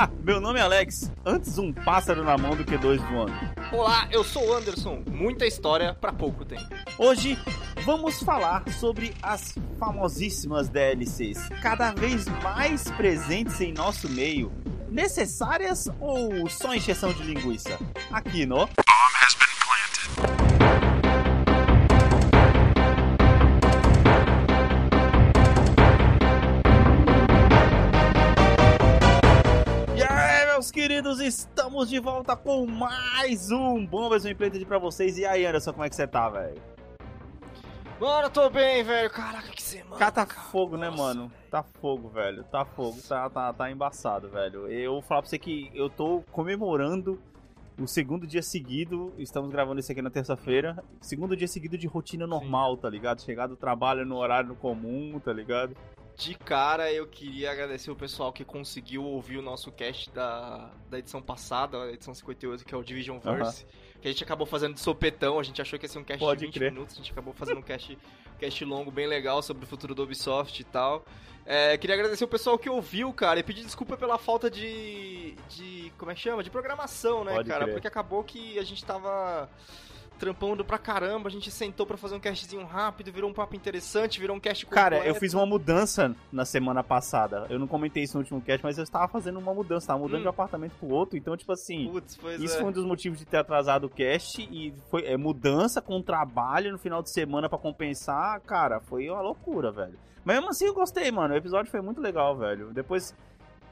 Olá, meu nome é Alex. Antes um pássaro na mão do que dois voando. Olá, eu sou o Anderson. Muita história pra pouco tempo. Hoje vamos falar sobre as famosíssimas DLCs, cada vez mais presentes em nosso meio. Necessárias ou só encheção de linguiça? Aqui no E meus queridos, estamos de volta com mais um Bombas no Implante pra vocês. E aí, Anderson, como é que você tá, velho? Mano, eu tô bem, velho. Caraca, que semana. Cara, tá fogo, né, Nossa, mano? Tá fogo, velho. Tá fogo. Tá, tá, tá embaçado, velho. Eu vou falar pra você que eu tô comemorando o segundo dia seguido. Estamos gravando isso aqui na terça-feira. Segundo dia seguido de rotina normal, tá ligado? Chegar do trabalho no horário comum, tá ligado? De cara, eu queria agradecer o pessoal que conseguiu ouvir o nosso cast da, da edição passada, a edição 58, que é o Division Verse. Que a gente acabou fazendo de sopetão, a gente achou que ia ser um cast Pode de 20 crer. minutos, a gente acabou fazendo um cast, cast longo bem legal sobre o futuro do Ubisoft e tal. É, queria agradecer o pessoal que ouviu, cara, e pedir desculpa pela falta de. de. como é que chama? De programação, né, Pode cara? crer. Porque acabou que a gente tava trampando pra caramba, a gente sentou pra fazer um castzinho rápido, virou um papo interessante, virou um cast Cara, eu fiz uma mudança na semana passada. Eu não comentei isso no último cast, mas eu estava fazendo uma mudança. Tava mudando Hum. de um apartamento pro outro. Então, tipo assim. Putz, Isso é. foi um dos motivos de ter atrasado o cast e foi é, mudança com trabalho no final de semana pra compensar, cara, foi uma loucura, velho. Mas mesmo assim eu gostei, mano. O episódio foi muito legal, velho. Depois.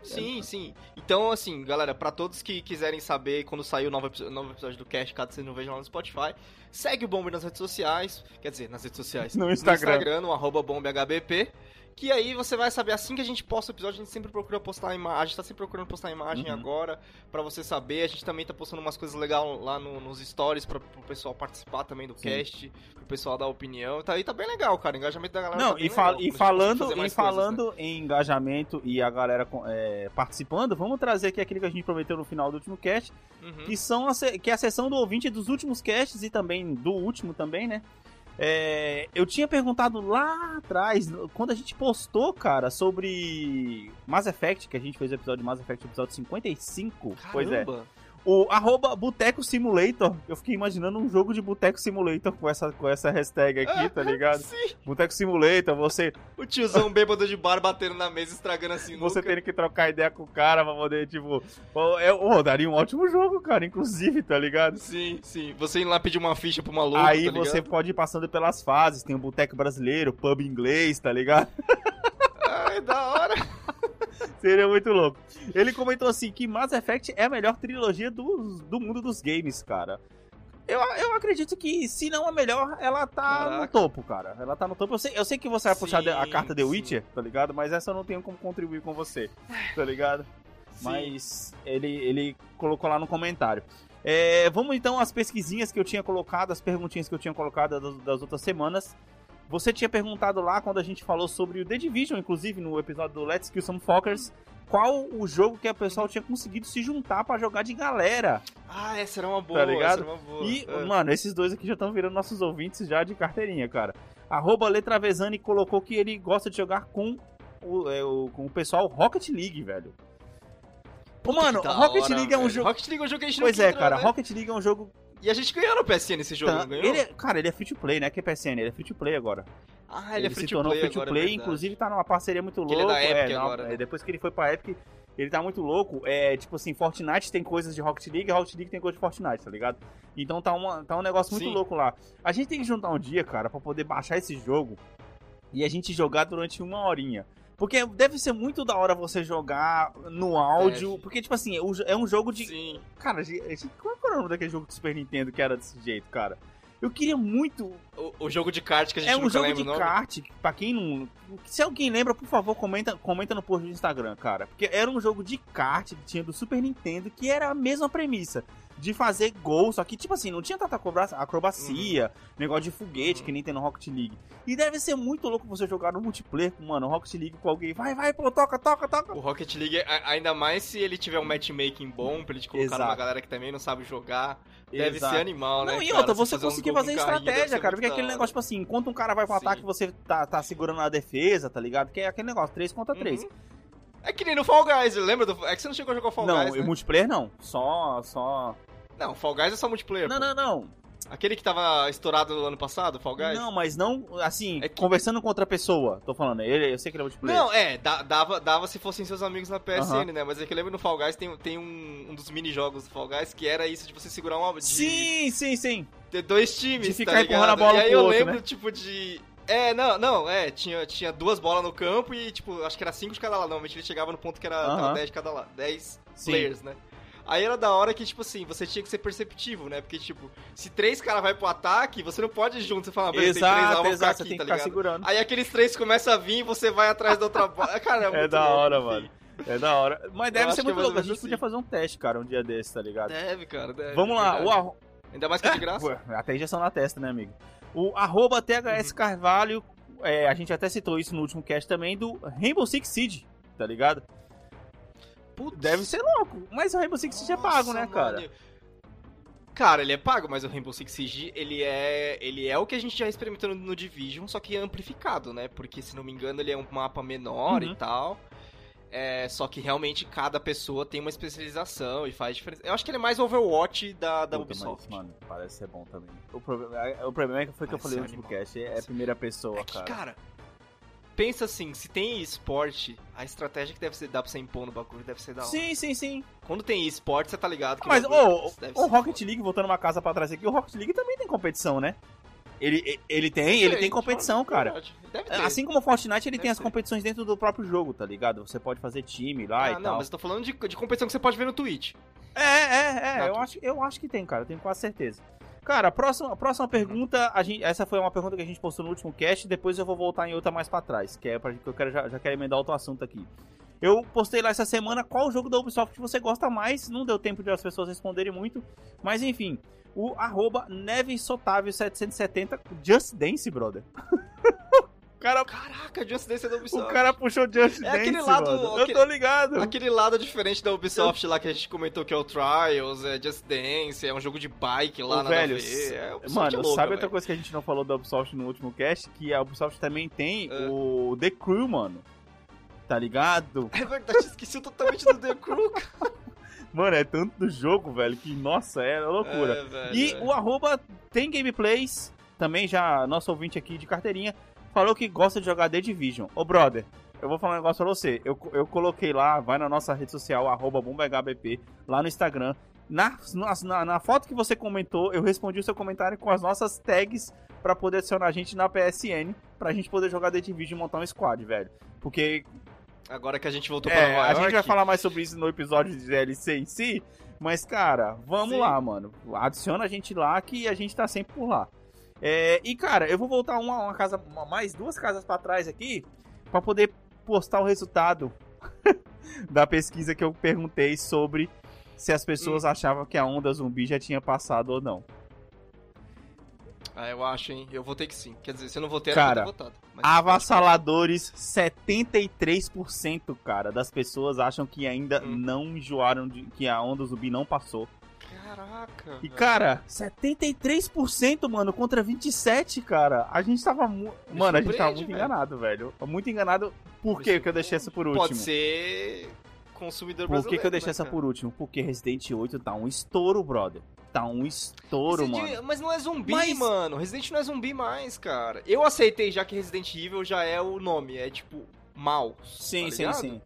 Sim, sim. Então, assim, galera, pra todos que quiserem saber quando sair o novo, novo episódio do Cast, caso vocês não vejam lá no Spotify, segue o Bomber nas redes sociais, quer dizer, nas redes sociais. No Instagram. No Instagram, no arroba BombHBP, que aí você vai saber, assim que a gente posta o episódio, a gente sempre procura postar a imagem, a gente tá sempre procurando postar a imagem Uhum. agora, pra você saber. A gente também tá postando umas coisas legais lá no- nos stories, pra, pro pessoal participar também do Sim. cast, pro pessoal dar opinião. Tá aí, tá bem legal, cara, o engajamento da galera Não, tá e, fa- legal, e falando, e coisas, né? falando em engajamento e a galera é, participando, vamos trazer aqui aquilo que a gente prometeu no final do último cast, Uhum. que são a, que é a sessão do ouvinte dos últimos casts e também do último também, né? É, eu tinha perguntado lá atrás, quando a gente postou, cara, sobre Mass Effect, que a gente fez o episódio de Mass Effect, episódio 55. Pois é. O arroba Boteco Simulator. Eu fiquei imaginando um jogo de Boteco Simulator com essa, com essa hashtag aqui, tá ligado? Sim. Boteco Simulator, você, O tiozão bêbado de bar batendo na mesa, estragando assim você tendo que trocar ideia com o cara pra poder, tipo. pô, É, oh, daria um ótimo jogo, cara, inclusive, tá ligado? Sim, sim. Você indo lá pedir uma ficha pro maluco, Aí tá você pode ir passando pelas fases, tem o boteco brasileiro, pub inglês, tá ligado? Ai, da hora. Seria muito louco. Ele comentou assim que Mass Effect é a melhor trilogia do, do mundo dos games, cara. Eu, eu acredito que, se não a melhor, ela tá no Caraca. topo, cara. Ela tá no topo. Eu sei, eu sei que você vai puxar Sim, a carta The sim. Witcher, tá ligado? Mas essa eu não tenho como contribuir com você, tá ligado? Mas ele, ele colocou lá no comentário. É, vamos então às pesquisinhas que eu tinha colocado, as perguntinhas que eu tinha colocado das, das outras semanas. Você tinha perguntado lá quando a gente falou sobre o The Division, inclusive no episódio do Let's Kill Some Fuckers, qual o jogo que a pessoal tinha conseguido se juntar pra jogar de galera. Ah, essa era uma boa, Tá ligado? uma boa. E, É. mano, esses dois aqui já estão virando nossos ouvintes já de carteirinha, cara. Arroba Letravesani colocou que ele gosta de jogar com o, é, o- com o pessoal Rocket League, velho. Ô, mano, Rocket hora, League é um velho. jogo. Rocket League é um jogo que a gente Pois é, cara, né? Rocket League é um jogo. E a gente ganhou no PSN esse jogo, Tá, não ganhou? ele é- cara, ele é free to play, né? Que é PSN, ele é free to play agora. Ah, ele, é se free to tornou play free to é play, verdade. inclusive tá numa parceria muito Que ele é louca. da Epic não, agora, né? é, depois que ele foi pra Epic, ele tá muito louco. É, tipo assim, Fortnite tem coisas de Rocket League, Rocket League tem coisas de Fortnite, tá ligado? Então tá, uma, tá um negócio muito Sim. louco lá. A gente tem que juntar um dia, cara, pra poder baixar esse jogo e a gente jogar durante uma horinha. Porque deve ser muito da hora você jogar no áudio. Deve. Porque, tipo assim, é um- é jogo de. Sim. Cara, gente- qual era o nome daquele jogo do Super Nintendo que era desse jeito, cara? Eu queria muito O, o jogo de kart que a gente é um jogo de kart, pra quem não. Se alguém lembra, por favor, comenta, comenta no post do Instagram, cara. Porque era um jogo de kart que tinha do Super Nintendo, que era a mesma premissa. De fazer gol, só que, tipo assim, não tinha tanta acroba- acrobacia, negócio de foguete, Uhum. que nem tem no Rocket League. E deve ser muito louco você jogar no multiplayer, mano, Rocket League com alguém. Vai, vai, pô, toca, toca, toca. O Rocket League, ainda mais se ele tiver um matchmaking bom, pra ele te colocar Exato. numa galera que também não sabe jogar, deve Exato. ser animal, né? Não, e outra, Você você fazer conseguir fazer deve estratégia, cara. Porque aquele hora. negócio, tipo assim, enquanto um cara vai pro Sim. ataque, você tá, tá segurando a defesa, tá ligado? Que é aquele negócio, 3 contra 3. Uhum. É que nem no Fall Guys, lembra? Do... É que você não chegou a jogar Fall não, Guys, né? multiplayer não. Só, só... Não, Fall Guys é só multiplayer, Não, pô. não, não. Aquele que tava estourado no ano passado, Fall Guys? Não, mas não, assim, É que- conversando com outra pessoa. Tô falando, ele, eu sei que ele é multiplayer. Não, é, dava, dava se fossem seus amigos na PSN, né? Mas é que eu lembro no Fall Guys tem, tem um, um dos mini-jogos do Fall Guys que era isso de você segurar uma. De Sim, sim, sim. ter dois times, De ficar tá empurrando a bola E aí eu outro, lembro, né? tipo, de. É, não, não, é, tinha, tinha duas bolas no campo e, tipo, acho que era cinco de cada lado. Normalmente ele chegava no ponto que era 10 de cada lado. 10 Sim. players, né? Aí era da hora que, tipo assim, você tinha que ser perceptivo, né? Porque, tipo, se três caras vai pro ataque, você não pode ir junto. Você fala, ah, beleza, tem três lá, exato, você aqui, tá ligado? segurando. Aí aqueles três começam a vir e você vai atrás da outra bola. Cara, é, muito da louco, hora, enfim. mano. É da hora. Mas deve ser é muito ou louco. A gente podia assim. fazer um teste, cara, um dia desse, tá ligado? Deve, cara, deve. Vamos é lá, o arro... Ainda mais que é de graça. Ué, até injeção na testa, né, amigo? O arroba THS Carvalho, é, a gente até citou isso no último cast também, do Rainbow Six Siege, tá ligado? Putz. Deve ser louco. Mas o Rainbow Six Siege é pago, né, cara? mano. Cara, ele é pago, mas o Rainbow Six Siege, ele é, ele é o que a gente já experimentou no, Division, só que amplificado, né? Porque, se não me engano, ele é um mapa menor Uhum. e tal. É, só que realmente cada pessoa tem uma especialização e faz diferença. Eu acho que ele é mais Overwatch da, da Puta, Ubisoft. Mas, mano, parece ser bom também. O problema, é- o problema é que foi o que eu Parece falei no último cast, é a primeira pessoa, É que, cara. cara, pensa assim, se tem esporte, a estratégia que deve ser, dá pra você impor no bagulho deve ser da hora. Sim, sim, sim. Quando tem esporte, você tá ligado que Mas, o ô, deve o ser Rocket. League, voltando uma casa pra trás aqui, o Rocket League também tem competição, né? Ele, ele tem, ele tem competição, cara. Assim como o Fortnite, ele Deve tem as ter. competições dentro do próprio jogo, tá ligado? Você pode fazer time lá ah, e não, tal. mas eu tô falando de, de competição que você pode ver no Twitch. É, é, é. Eu, acho, eu acho que tem, cara. Eu tenho quase certeza. Cara, a próxima, a próxima pergunta, a gente, essa foi uma pergunta que a gente postou no último cast, depois eu vou voltar em outra mais pra trás, que é pra que eu quero, já, já quero emendar outro assunto aqui. Eu postei lá essa semana qual jogo da Ubisoft você gosta mais, não deu tempo de as pessoas responderem muito, mas enfim, o arroba nevesotávio770 Just Dance, brother. o, cara, Caraca, Just Dance é da o Ubisoft. cara puxou Just É Dance, aquele lado- mano. aquele- Eu tô ligado. Aquele lado diferente da Ubisoft lá que a gente comentou que é o Trials, é Just Dance, é um jogo de bike lá, nada velho. É, Mano, é louca, sabe velho. outra coisa que a gente não falou da Ubisoft no último cast? Que a Ubisoft também tem É. o The Crew, mano. Tá ligado? É verdade, esqueci totalmente do The Crew. cara. Mano, é tanto do jogo, velho, que nossa, é loucura. É, velho, e é. o arroba tem gameplays, também já, nosso ouvinte aqui de carteirinha, falou que gosta de jogar The Division. Ô, brother, eu vou falar um negócio pra você. Eu, eu coloquei lá, vai na nossa rede social, arroba BombHBP, lá no Instagram. Na, na, na foto que você comentou, eu respondi o seu comentário com as nossas tags pra poder adicionar a gente na PSN, pra gente poder jogar The Division e montar um squad, velho. Porque Agora que a gente voltou pra é, Nova a gente vai falar mais sobre isso no episódio de DLC em si, mas, cara, vamos Sim. lá, mano. Adiciona a gente lá que a gente tá sempre por lá. É, e, cara, eu vou voltar uma, uma casa, uma- mais duas casas pra trás aqui, pra poder postar o resultado da pesquisa que eu perguntei sobre se as pessoas Hum. achavam que a onda zumbi já tinha passado ou não. Ah, eu acho, hein? Eu votei que sim. Quer dizer, se eu não votei, Cara, era votado. Mas acho Avassaladores, 73%, cara, das pessoas acham que ainda Hum. não enjoaram de que a onda zumbi não passou. Caraca. E cara, 73%, mano, contra 27, cara. A gente tava mu... Me Mano, a gente tava muito velho. enganado, velho. Muito enganado. Por que eu deixei essa por último? Pode ser consumidor Por que que eu deixei né, essa cara? por último? Porque Resident 8 tá um estouro, brother. Tá um estouro, Resident- mano. Mas não é zumbi, Mas- mano. Resident não é zumbi mais, cara. Eu aceitei já que Resident Evil já é o nome. É tipo mal. Sim, tá sim, sim.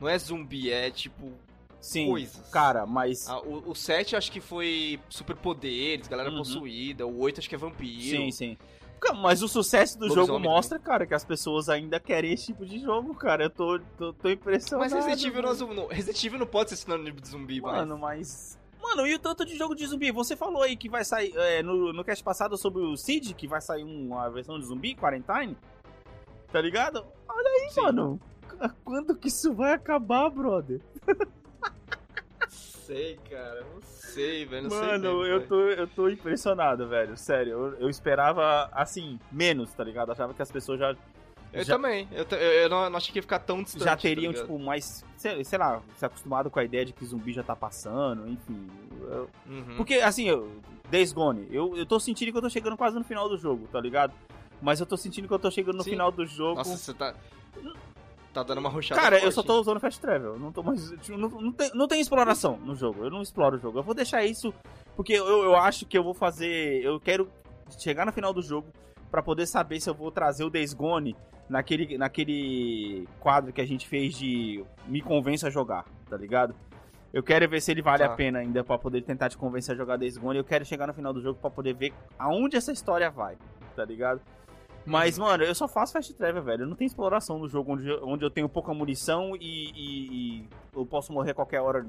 Não é zumbi, é tipo Sim. coisas. Cara, mas. Ah, o, o 7 acho que foi superpoderes, galera Uhum. possuída. O 8 acho que é vampiro. Sim, sim. Mas o sucesso do jogo mostra, cara, que as pessoas ainda querem esse tipo de jogo, cara. Eu tô, tô, tô impressionado. Mas Resident Evil, não, é não- Resident Evil não pode ser sinônimo de zumbi, Mano, mas... mas. Mano, e o tanto de jogo de zumbi? Você falou aí que vai sair. é, no, no cast passado sobre o Seed, que vai sair uma versão de zumbi, Quarantine. Tá ligado? Olha aí, Sim. mano. Quando que isso vai acabar, brother? sei, cara. Não sei, velho. Não sei Mano, mesmo, eu tô, eu tô impressionado, velho. Sério, eu, eu esperava, assim, menos, tá ligado? Achava que as pessoas já, Eu já- também. Eu, eu não, não achei que ia ficar tão distante. já teriam, tá tipo, mais. Sei, sei lá, se acostumado com a ideia de que zumbi já tá passando, enfim. Eu- Uhum. Porque, assim, eu, Days Gone, eu, eu tô sentindo que eu tô chegando quase no final do jogo, tá ligado? Mas eu tô sentindo que eu tô chegando no Sim. final do jogo. Nossa, você tá. Tá dando uma ruxada Cara, eu forte, só tô usando Fast Travel. Não tô mais. tipo, Não, não, tem, não tem exploração no jogo. Eu não exploro o jogo. Eu vou deixar isso porque eu, eu acho que eu vou fazer. Eu quero chegar no final do jogo pra poder saber se eu vou trazer o Days Gone naquele, naquele quadro que a gente fez de Me Convença a Jogar, tá ligado? Eu quero ver se ele vale Tá. a pena ainda pra poder tentar te convencer a jogar Days Gone. Eu quero chegar no final do jogo pra poder ver aonde essa história vai, tá ligado? Mas, mano, eu só faço fast travel, velho. Eu não tenho exploração no jogo onde, eu- onde eu tenho pouca munição e, e- e eu posso morrer a qualquer hora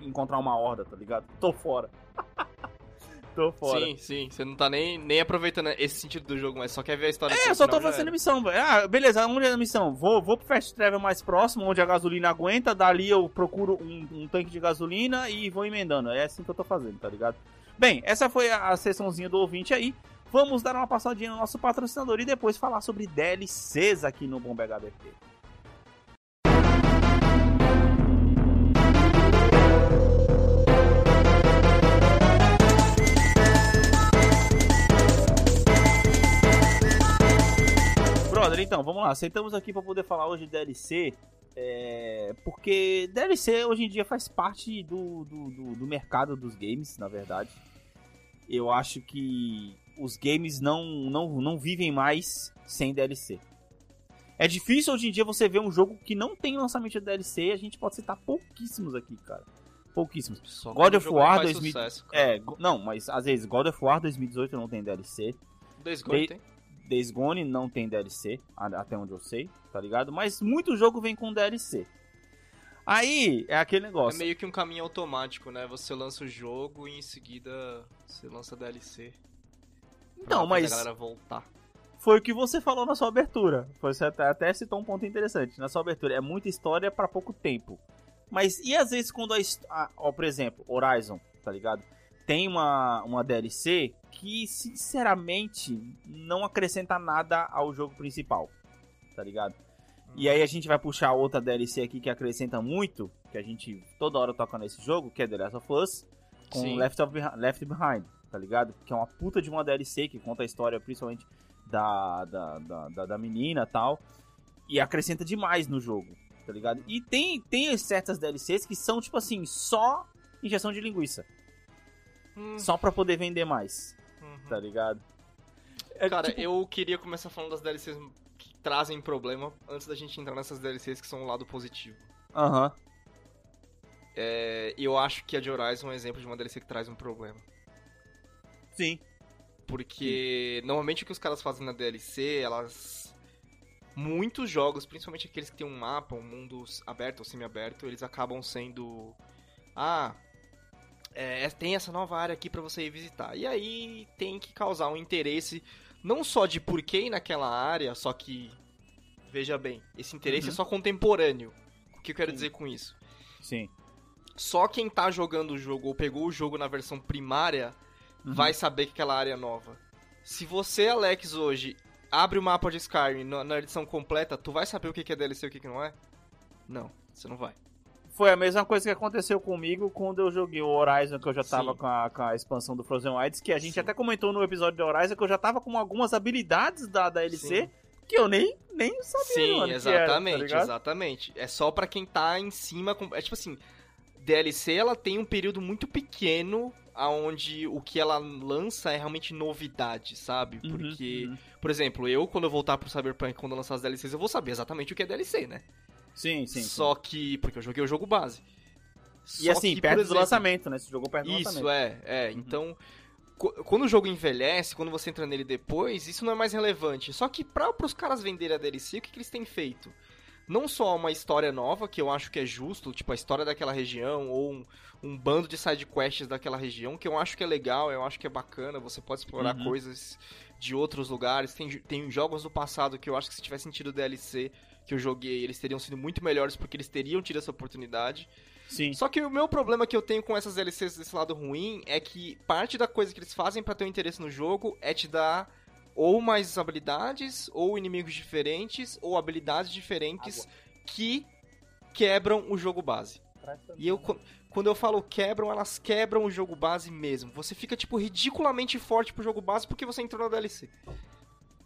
e encontrar uma horda, tá ligado? Tô fora. tô fora. Sim, sim. Você não tá nem, nem aproveitando esse sentido do jogo, mas só quer ver a história. É, eu só tô fazendo missão, velho. Ah, beleza, onde é a missão? Vou, vou pro fast travel mais próximo, onde a gasolina aguenta, dali eu procuro um, um tanque de gasolina e vou emendando. É assim que eu tô fazendo, tá ligado? Bem, essa foi a, a sessãozinha do ouvinte aí. Vamos dar uma passadinha no nosso patrocinador e depois falar sobre DLCs aqui no Bomba HBP. Brother, então, vamos lá. Sentamos aqui pra poder falar hoje de DLC. é, porque DLC hoje em dia faz parte do, do, do- do mercado dos games, na verdade. Eu acho que os games não, não, não vivem mais sem DLC. É difícil hoje em dia você ver um jogo que não tem lançamento de DLC. A gente pode citar pouquíssimos aqui, cara. Pouquíssimos. Só God of War faz 2000 sucesso, cara. É, go- não, mas às vezes God of War 2018 não tem DLC. Days Gone tem? Days Gone não tem DLC, até onde eu sei, tá ligado? Mas muito jogo vem com DLC. Aí é aquele É negócio. meio que um caminho automático, né? Você lança o jogo e em seguida você lança DLC. Então, fazer mas A galera voltar. foi o que você falou na sua abertura. Você até, até citou um ponto interessante. Na sua abertura, é muita história pra pouco tempo. Mas e às vezes quando a, a ó, por exemplo, Horizon, tá ligado? Tem uma, uma DLC que, sinceramente, não acrescenta nada ao jogo principal, tá ligado? E aí a gente vai puxar outra DLC aqui que acrescenta muito, que a gente toda hora toca nesse jogo, que é The Last of Us, com Sim. Left, of Left Behind, tá ligado? Que é uma puta de uma DLC que conta a história principalmente da, da, da, da, da menina e tal, e acrescenta demais no jogo, tá ligado? E tem, tem certas DLCs que são, tipo assim, só injeção de linguiça, Hum, só pra poder vender mais, uhum. tá ligado? É, Cara, tipo, eu queria começar falando das DLCs que trazem problema antes da gente entrar nessas DLCs que são o lado positivo. Aham, É, E eu acho que a de Horizon é um exemplo de uma DLC que traz um problema. Sim. Porque normalmente o que os caras fazem na DLC, elas. Muitos jogos, principalmente aqueles que tem um mapa, um mundo aberto ou semi-aberto, eles acabam sendo. Ah, é, tem essa nova área aqui pra você ir visitar. E aí tem que causar um interesse, não só de por que ir naquela área, só que. Veja bem, esse interesse Uhum. é só contemporâneo. O que eu quero Sim. dizer com isso? Sim. Só quem tá jogando o jogo ou pegou o jogo na versão primária Uhum. vai saber que aquela área é nova. Se você, Alex, hoje abre o mapa de Skyrim na, edição completa, tu vai saber o que é DLC e o que não é? Não, você não vai. Foi a mesma coisa que aconteceu comigo quando eu joguei o Horizon, que eu já tava com a, com a expansão do Frozen Wilds, que a gente Sim. até comentou no episódio de Horizon que eu já tava com algumas habilidades da, da LC Sim. que eu nem, nem sabia, Sim, que era, tá exatamente, exatamente. É só pra quem tá em cima. com- É tipo assim, DLC ela tem um período muito pequeno aonde o que ela lança é realmente novidade, sabe? Uhum, Porque, uhum. por exemplo, eu quando eu voltar pro Cyberpunk quando eu lançar as DLCs, eu vou saber exatamente o que é DLC, né? Sim, sim. sim. Só que porque eu joguei o jogo base. E Só assim, que, perto do exemplo, lançamento, né? Você jogou perto do Isso, lançamento. é, é. Uhum. Então, quando o jogo envelhece, quando você entra nele depois, isso não é mais relevante. Só que para os caras venderem a DLC, o que, que eles têm feito? Não só uma história nova, que eu acho que é justo, tipo a história daquela região, ou um, um bando de side quests daquela região, que eu acho que é legal, eu acho que é bacana, você pode explorar Uhum. coisas de outros lugares. Tem, tem jogos do passado que eu acho que se tivesse sentido DLC que eu joguei, eles teriam sido muito melhores porque eles teriam tido essa oportunidade. Sim. Só que o meu problema que eu tenho com essas DLCs desse lado ruim é que parte da coisa que eles fazem pra ter um interesse no jogo é te dar ou mais habilidades, ou inimigos diferentes, ou habilidades diferentes que quebram o jogo base. E eu, qu- quando eu falo quebram, elas quebram o jogo base mesmo. Você fica, tipo, ridiculamente forte pro jogo base porque você entrou na DLC.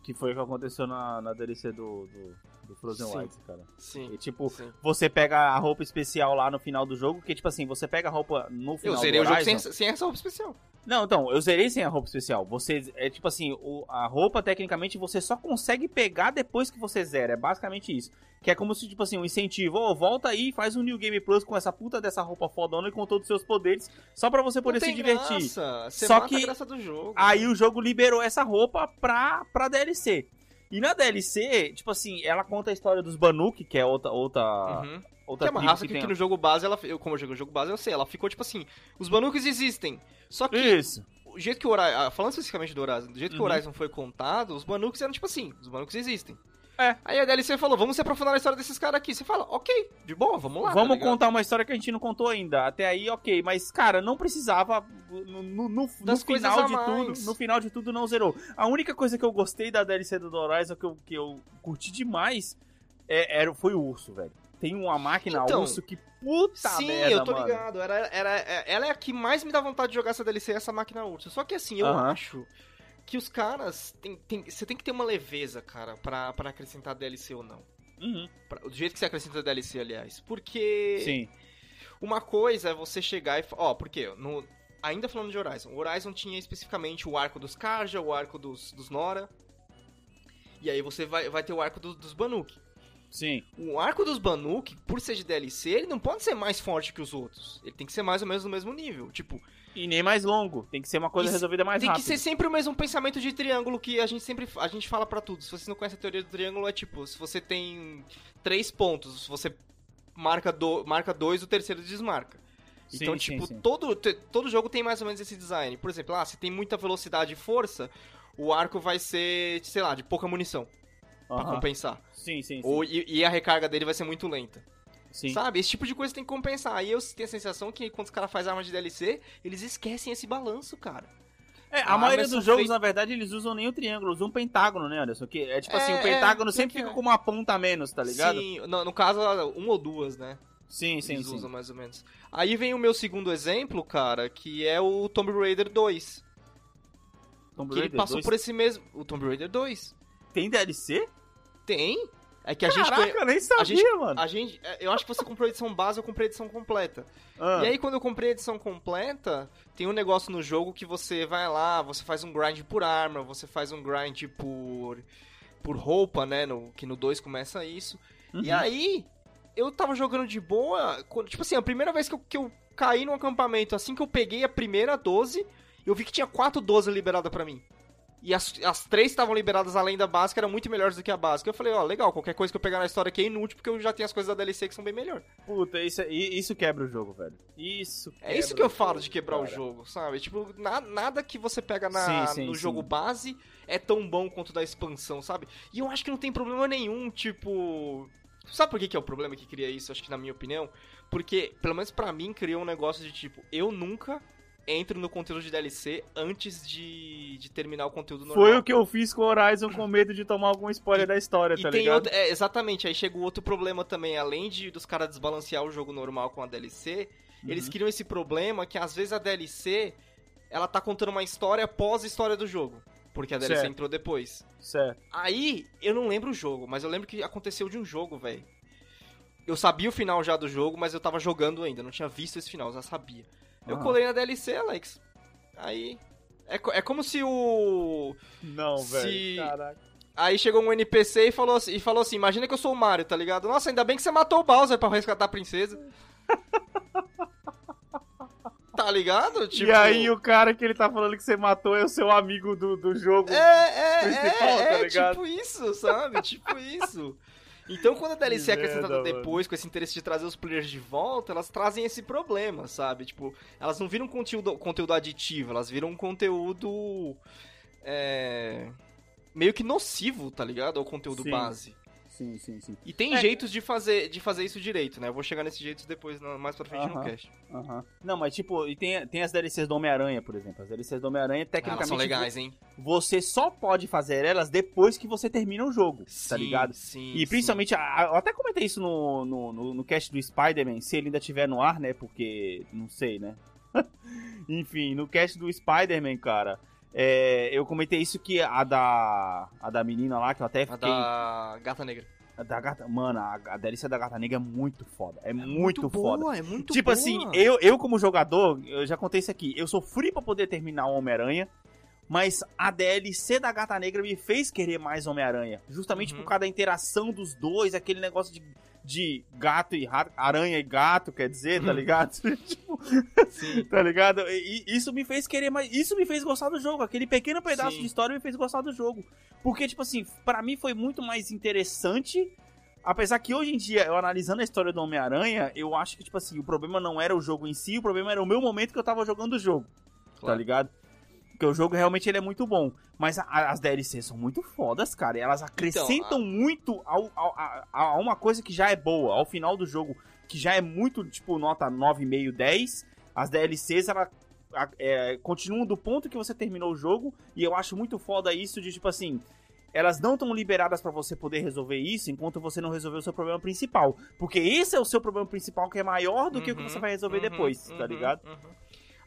Que foi o que aconteceu na, na DLC do, do, do Frozen Sim. Wilds, cara. Sim. E, tipo, sim. você pega a roupa especial lá no final do jogo, que tipo assim, você pega a roupa no final Eu zerei do o jogo sem, sem essa roupa especial. Não, então, eu zerei sem a roupa especial. Você, é tipo assim, o- a roupa, tecnicamente, você só consegue pegar depois que você zera. É basicamente isso. Que é como se, tipo assim, um incentivo. Ô, volta aí e faz um New Game Plus com essa puta dessa roupa fodona e com todos os seus poderes, só pra você poder Não se tem divertir. Graça. Você Só mata que a graça do jogo. Aí o jogo liberou essa roupa pra, pra DLC. E na DLC, tipo assim, ela conta a história dos Banuk, que é outra, outra, Uhum. Que outra é uma raça que, tem- que no jogo base, ela, eu, como eu jogo o jogo base, eu sei, ela ficou tipo assim, os Banuks existem. Só que Isso. o jeito que o Horizon, falando especificamente do Horizon, do jeito que o Uhum. Horizon foi contado, os Banuks eram tipo assim, os Banuks existem. É. Aí a DLC falou, vamos se aprofundar na história desses caras aqui. Você fala, ok, de boa, vamos lá. tá Vamos ligado? contar uma história que a gente não contou ainda. Até aí, ok. Mas, cara, não precisava. No, no, no- no final de tudo. No final de tudo, não zerou. A única coisa que eu gostei da DLC do Horizon, que eu, que eu curti demais, é, era, foi o urso, velho. Tem uma máquina Então, urso que puta Sim, merda, eu tô mano. ligado. Era, era, é- ela é a que mais me dá vontade de jogar essa DLC, essa máquina urso. Só que assim, eu Aham. acho que os caras. Tem, tem, você tem que ter uma leveza, cara, pra, pra acrescentar DLC ou não. Uhum. Pra- do jeito que você acrescenta DLC, aliás. Porque. Sim. Uma coisa é você chegar e. Ó, porque no, ainda falando de Horizon, o Horizon tinha especificamente o arco dos Karja, o arco dos, dos Nora. E aí você vai, vai ter o arco do- dos Banuk. Sim. O arco dos Banuk, por ser de DLC, ele não pode ser mais forte que os outros. Ele tem que ser mais ou menos no mesmo nível. Tipo, E nem mais longo. Tem que ser uma coisa E resolvida mais tem rápido. que ser sempre o mesmo pensamento de triângulo que a gente sempre a gente fala pra tudo. Se você não conhece a teoria do triângulo, é tipo, se você tem três pontos, você marca, do, marca dois, o terceiro desmarca. Sim, então, tipo, sim. Todo, todo jogo tem mais ou menos esse design. Por exemplo, ah, se tem muita velocidade e força, o arco vai ser, sei lá, de pouca munição, pra Aham. compensar. Sim, sim, sim. Ou, e, e a recarga dele vai ser muito lenta. Sim. Sabe? Esse tipo de coisa tem que compensar. Aí eu tenho a sensação que quando os caras fazem arma de DLC, eles esquecem esse balanço, cara. É, a Ah, maioria mas dos jogos, na verdade, eles usam nem o triângulo, usam um pentágono, né, Anderson? Que é tipo assim, É, o pentágono é, sempre fica é. com uma ponta a menos, tá ligado? Sim, no, no caso, um ou duas, né? Sim, sim, Eles sim. usam mais ou menos. Aí vem o meu segundo exemplo, cara, que é o Tomb Raider 2. Tomb Que ele Raider passou 2 por esse mesmo. O Tomb Raider 2. Tem DLC? Tem. É que a gente. Caraca, conhe- eu nem sabia, gente- mano. A gente, é, eu acho que você comprou a edição base, eu comprei a edição completa. Ah, E aí, quando eu comprei a edição completa, tem um negócio no jogo que você vai lá, você faz um grind por arma, você faz um grind por por roupa, né? No, que no 2 começa isso. E uhum. aí, eu tava jogando de boa. quando- tipo assim, a primeira vez que eu, que eu caí num acampamento, assim que eu peguei a primeira 12, eu vi que tinha quatro 12 liberadas pra mim. E as, as três estavam liberadas além da básica, eram muito melhores do que a básica. Eu falei, ó, legal, qualquer coisa que eu pegar na história aqui é inútil, porque eu já tenho as coisas da DLC que são bem melhor. Puta, isso, é- isso quebra o jogo, velho. Isso É isso que eu o falo de quebrar o cara. jogo, sabe? Tipo, na- nada que você pega na, Sim, sim, no sim. jogo base é tão bom quanto da expansão, sabe? E eu acho que não tem problema nenhum, tipo. Sabe por que, que é o problema que cria isso? Acho que na minha opinião. Porque, pelo menos pra mim, criou um negócio de tipo, eu nunca entro no conteúdo de DLC antes de, de terminar o conteúdo normal. Foi o que eu fiz com o Horizon com medo de tomar algum spoiler da história, E tá ligado? outro, é, exatamente, aí chega o outro problema também, além de dos caras desbalancear o jogo normal com a DLC, eles Uhum. criam esse problema que às vezes a DLC ela tá contando uma história após a história do jogo, porque a DLC Certo. entrou depois. Certo. Aí, eu não lembro o jogo, mas eu lembro que aconteceu de um jogo, velho. Eu sabia o final já do jogo, mas eu tava jogando ainda, não tinha visto esse final, eu já sabia. Eu Aham. colei na DLC, Alex. Aí é, é como se o Não, Se- velho. Caraca. Aí chegou um NPC e falou, assim, e falou assim: Imagina que eu sou o Mario, tá ligado? Nossa, ainda bem que você matou o Bowser pra resgatar a princesa. tá ligado? Tipo, E aí o cara que ele tá falando que você matou é o seu amigo do, do jogo. É, é, principal, é, tá é ligado? tipo isso, sabe? tipo isso. Então, quando a DLC é acrescentada merda, depois, com esse interesse de trazer os players de volta, elas trazem esse problema, sabe? Tipo, elas não viram conteúdo, conteúdo aditivo, elas viram um conteúdo. É. Meio que nocivo, tá ligado? Ao conteúdo Sim. base. Sim, sim, sim. E tem É. jeitos de fazer, de fazer isso direito, né? Eu vou chegar nesse jeito depois, mais pra frente no Aham. cast. Aham. Não, mas tipo, e tem, tem as DLCs do Homem-Aranha, por exemplo. As DLCs do Homem-Aranha, Ah, elas tecnicamente, são legais, hein? você só pode fazer elas depois que você termina o jogo, tá ligado? Sim, E principalmente, a- a- eu até comentei isso no, no, no, no cast do Spider-Man, se ele ainda estiver no ar, né? Porque, não sei, né? Enfim, no cast do Spider-Man, cara, é, eu comentei isso que a da, a da menina lá, que eu até A fiquei... da Gata Negra. Da gata, mano, a, a DLC da Gata Negra é muito foda. É, muito, boa, foda. É muito tipo boa. assim, eu, eu como jogador, eu já contei isso aqui, eu sofri pra poder terminar o Homem-Aranha, mas a DLC da Gata Negra me fez querer mais Homem-Aranha. Justamente Uhum. por causa da interação dos dois, aquele negócio de, de gato e rato, aranha e gato, quer dizer, tá ligado? Sim. tá ligado? E, isso me fez querer mais. Isso me fez gostar do jogo. Aquele pequeno pedaço Sim. de história me fez gostar do jogo. Porque, tipo assim, pra mim foi muito mais interessante. Apesar que hoje em dia, eu analisando a história do Homem-Aranha, eu acho que, tipo assim, o problema não era o jogo em si, o problema era o meu momento que eu tava jogando o jogo. Tá Claro. ligado? Porque o jogo realmente ele é muito bom. Mas a- as DLCs são muito fodas, cara. E elas acrescentam muito ao, ao- a, a uma coisa que já é boa. Ao final do jogo, que já é muito, tipo, nota 9,5, 10. As DLCs, ela é, continuam do ponto que você terminou o jogo. E eu acho muito foda isso de, tipo assim... Elas não estão liberadas pra você poder resolver isso enquanto você não resolver o seu problema principal. Porque esse é o seu problema principal que é maior do que o que Uhum, você vai resolver uhum, depois, tá uhum, ligado? uhum.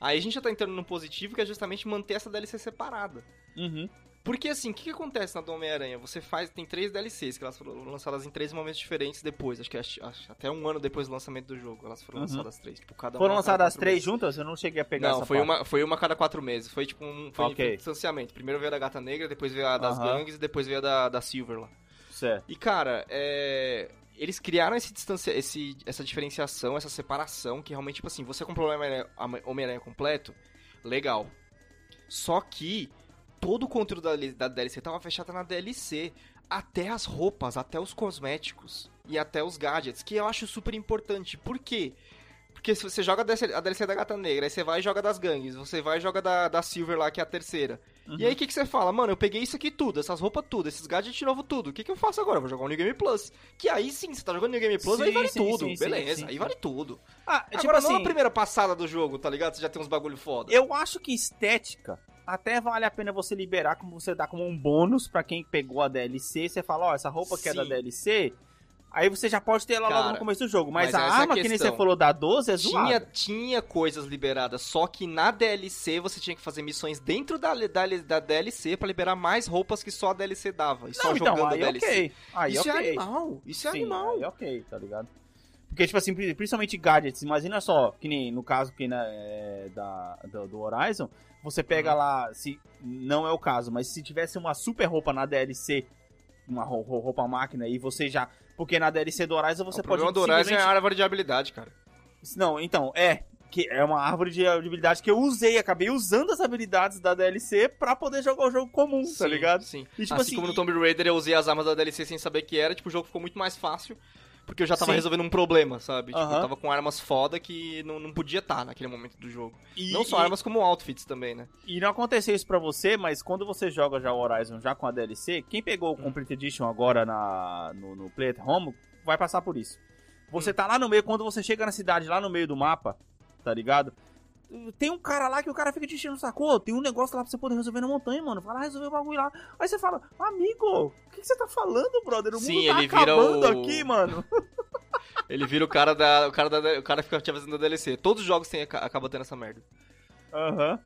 Aí a gente já tá entrando no positivo, que é justamente manter essa DLC separada. Uhum. Porque assim, o que, que acontece na do Homem-Aranha? Você faz. Tem três DLCs que elas foram lançadas em três momentos diferentes depois. Acho que acho- até um ano depois do lançamento do jogo. Elas foram Uhum. lançadas três. Tipo, cada Foram uma lançadas as três meses. juntas? Eu não cheguei a pegar Não, essa foi parte. uma, foi uma cada quatro meses. Foi tipo um, foi Ok. um distanciamento. Primeiro veio a da Gata Negra, depois veio a das Aham. gangues e depois veio a da, da Silver lá. Certo. E cara, é, eles criaram esse distancia, esse, essa diferenciação, essa separação, que realmente, tipo assim, você comprou o Homem-Aranha- Homem-Aranha completo, legal. Só que todo o conteúdo da, da DLC tava fechado na DLC. Até as roupas, até os cosméticos e até os gadgets, que eu acho super importante. Por quê? Porque se você joga a DLC, a DLC da Gata Negra, aí você vai e joga das gangues, você vai e joga da, da Silver lá, que é a terceira. E aí o que, que você fala? Mano, eu peguei isso aqui tudo, essas roupas tudo, esses gadgets novo tudo. O que, que eu faço agora? Eu vou jogar um New Game Plus. Que aí sim, você tá jogando New Game Plus, Sim, aí vale sim, tudo. sim, Beleza, aí vale tudo. Ah, tipo Agora, não assim, a primeira passada do jogo, tá ligado? Você já tem uns bagulho foda. eu acho que estética até vale a pena você liberar, como você dá como um bônus pra quem pegou a DLC. Você fala, ó, essa roupa que é da. DLC, aí você já pode ter ela logo Cara, no começo do jogo. Mas, mas a é arma, que nem questão. você falou da 12, é Tinha, zoada. tinha coisas liberadas, só que na DLC você tinha que fazer missões dentro da, da, da DLC pra liberar mais roupas que só a DLC dava. E só Não, jogando então, a aí DLC. ok. Aí Isso ok. é animal. Isso é Sim, animal. aí ok, tá ligado? Porque, tipo assim, pri- principalmente gadgets, imagina só, que nem no caso que né, é, da, do, do Horizon, você pega Uhum. lá, se não é o caso, mas se tivesse uma super roupa na DLC, uma ro- ro- roupa máquina, e você já. Porque na DLC do Horizon você o pode. do Horizon é simplesmente- a árvore de habilidade, cara. Não, então, é. Que é uma árvore de habilidade que eu usei, acabei usando as habilidades da DLC pra poder jogar o jogo comum, tá Sim, ligado? Sim. E, tipo assim, assim, como no Tomb Raider eu usei as armas da DLC sem saber que era, tipo, o jogo ficou muito mais fácil. Porque eu já tava Sim. resolvendo um problema, sabe? Tipo, Aham. eu tava com armas foda que não, não podia estar naquele momento do jogo. E- não só e- armas, como outfits também, né? E não aconteceu isso pra você, mas quando você joga já o Horizon já com a DLC, quem pegou o Complete Edition agora na, no, no Play at Home vai passar por isso. Você tá lá no meio, quando você chega na cidade, lá no meio do mapa, tá ligado? Tem um cara lá que o cara fica te enchendo o saco, "Ô, tem um negócio lá pra você poder resolver na montanha, mano. Vai lá resolver o bagulho lá. Aí você fala, amigo, o que, que você tá falando, brother? O Sim, mundo tá ele vira acabando o- aqui, mano. Ele vira o cara da. O cara, da, o cara fica te avisando da DLC. Todos os jogos tem, acabam tendo essa merda. Aham.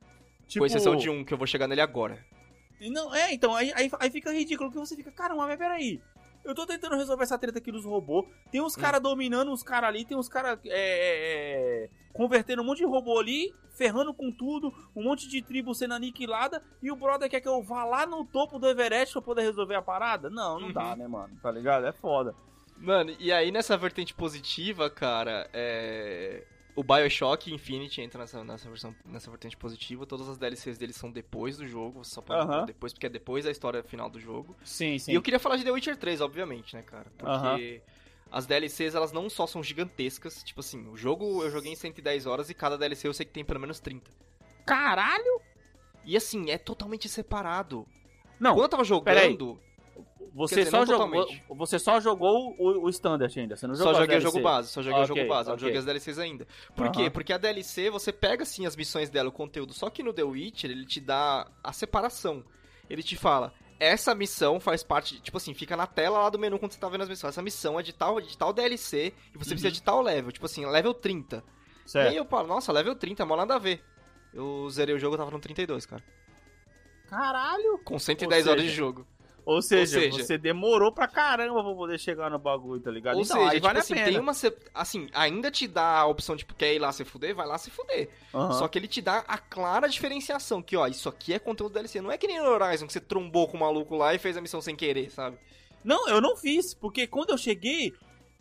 Tipo, Com exceção de um, que eu vou chegar nele agora. Não, é, então, aí, aí, aí fica ridículo, que você fica, caramba, mas peraí. Eu tô tentando resolver essa treta aqui dos robôs. Tem uns caras dominando os caras ali, tem uns caras é, é, é, convertendo um monte de robô ali, ferrando com tudo, um monte de tribo sendo aniquilada, e o brother quer que eu vá lá no topo do Everest pra poder resolver a parada? Não, não Uhum. dá, né, mano? Tá ligado? É foda. Mano, e aí nessa vertente positiva, cara, é. O Bioshock Infinity entra nessa, nessa versão, nessa vertente positiva. Todas as DLCs deles são depois do jogo. Você só pode Aham. comprar depois, porque é depois da história final do jogo. Sim, sim. E eu queria falar de The Witcher 3, obviamente, né, cara? Porque Aham. as DLCs, elas não só são gigantescas. Tipo assim, o jogo eu joguei em 110 horas e cada DLC eu sei que tem pelo menos 30. Caralho! E assim, é totalmente separado. Não, Quando eu tava jogando, você, dizer, só jogou, você só jogou o, o Standard ainda, você não só jogou joguei o jogo base, só joguei o Ok, jogo base, eu não joguei as DLCs ainda. Por quê? Porque a DLC, você pega assim as missões dela, o conteúdo, só que no The Witcher ele te dá a separação. Ele te fala, essa missão faz parte, tipo assim, fica na tela lá do menu quando você tá vendo as missões. Essa missão é de tal, de tal DLC e você precisa Uhum. de tal level, tipo assim, level 30. E Certo. aí eu falo, nossa, level 30, mó nada a ver. Eu zerei o jogo, eu tava no 32, cara. Caralho! Com 110 Ou horas seja, de jogo. Ou seja, seja- você demorou pra caramba pra poder chegar no bagulho, tá ligado? Ou então, seja, aí tipo vale assim, a pena. tem uma. Assim, ainda te dá a opção, tipo, quer ir lá se fuder? Vai lá se fuder. Aham. Só que ele te dá a clara diferenciação, que ó, isso aqui é conteúdo DLC. Não é que nem no Horizon, que você trombou com o maluco lá e fez a missão sem querer, sabe? Não, eu não fiz, porque quando eu cheguei,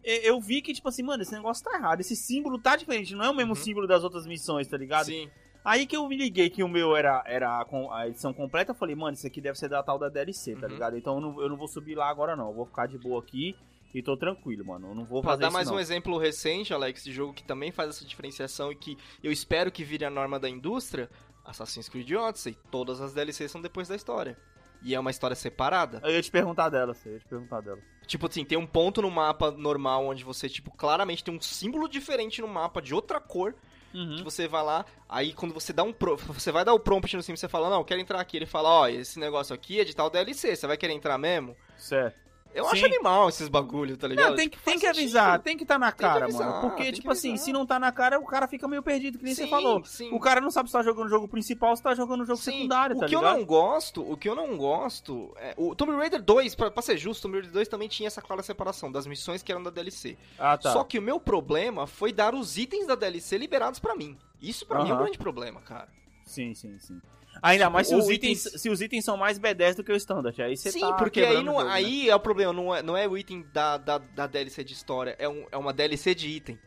eu vi que, tipo assim, mano, esse negócio tá errado. Esse símbolo tá diferente, não é o mesmo Uhum. símbolo das outras missões, tá ligado? Sim. Aí que eu me liguei que o meu era, era a, edição completa, eu falei, mano, isso aqui deve ser da tal da DLC, tá Uhum. ligado? Então eu não, eu não vou subir lá agora, não. Eu vou ficar de boa aqui e tô tranquilo, mano. Eu não vou Pra fazer dar isso, mais não. um exemplo recente, Alex, de jogo que também faz essa diferenciação e que eu espero que vire a norma da indústria, Assassin's Creed Odyssey, todas as DLCs são depois da história. E é uma história separada. Eu ia te perguntar dela, eu ia te perguntar dela. Tipo assim, tem um ponto no mapa normal onde você, tipo, claramente tem um símbolo diferente no mapa de outra cor. Uhum. Que você vai lá, aí quando você dá um pro... você vai dar o prompt no sim, você fala, não, eu quero entrar aqui. Ele fala, ó, esse negócio aqui é de tal DLC, você vai querer entrar mesmo? Certo. Eu Sim. acho animal esses bagulho, tá ligado? Não, tem que, Tipo, tem que avisar, tem que estar na Tem que cara, avisar, mano. Porque, que tipo assim, se não tá na cara, o cara fica meio perdido, que nem você Sim, falou. sim. O cara não sabe se tá jogando o jogo principal ou se tá jogando o jogo Sim, secundário, o tá que ligado? eu não gosto, o que eu não gosto, é, o Tomb Raider 2, pra, pra ser justo, Tomb Raider 2 também tinha essa clara separação das missões que eram da DLC. Ah, tá. Só que o meu problema foi dar os itens da DLC liberados pra mim. Isso pra mim é um grande problema, cara. Sim, sim, sim. Ainda mais se os, itens, itens- se os itens são mais B10 do que o standard. Aí você Sim, tá porque aí, não, jogo, né? aí é o problema, não é, não é o item da, da, da DLC de história, é, um, é uma DLC de item.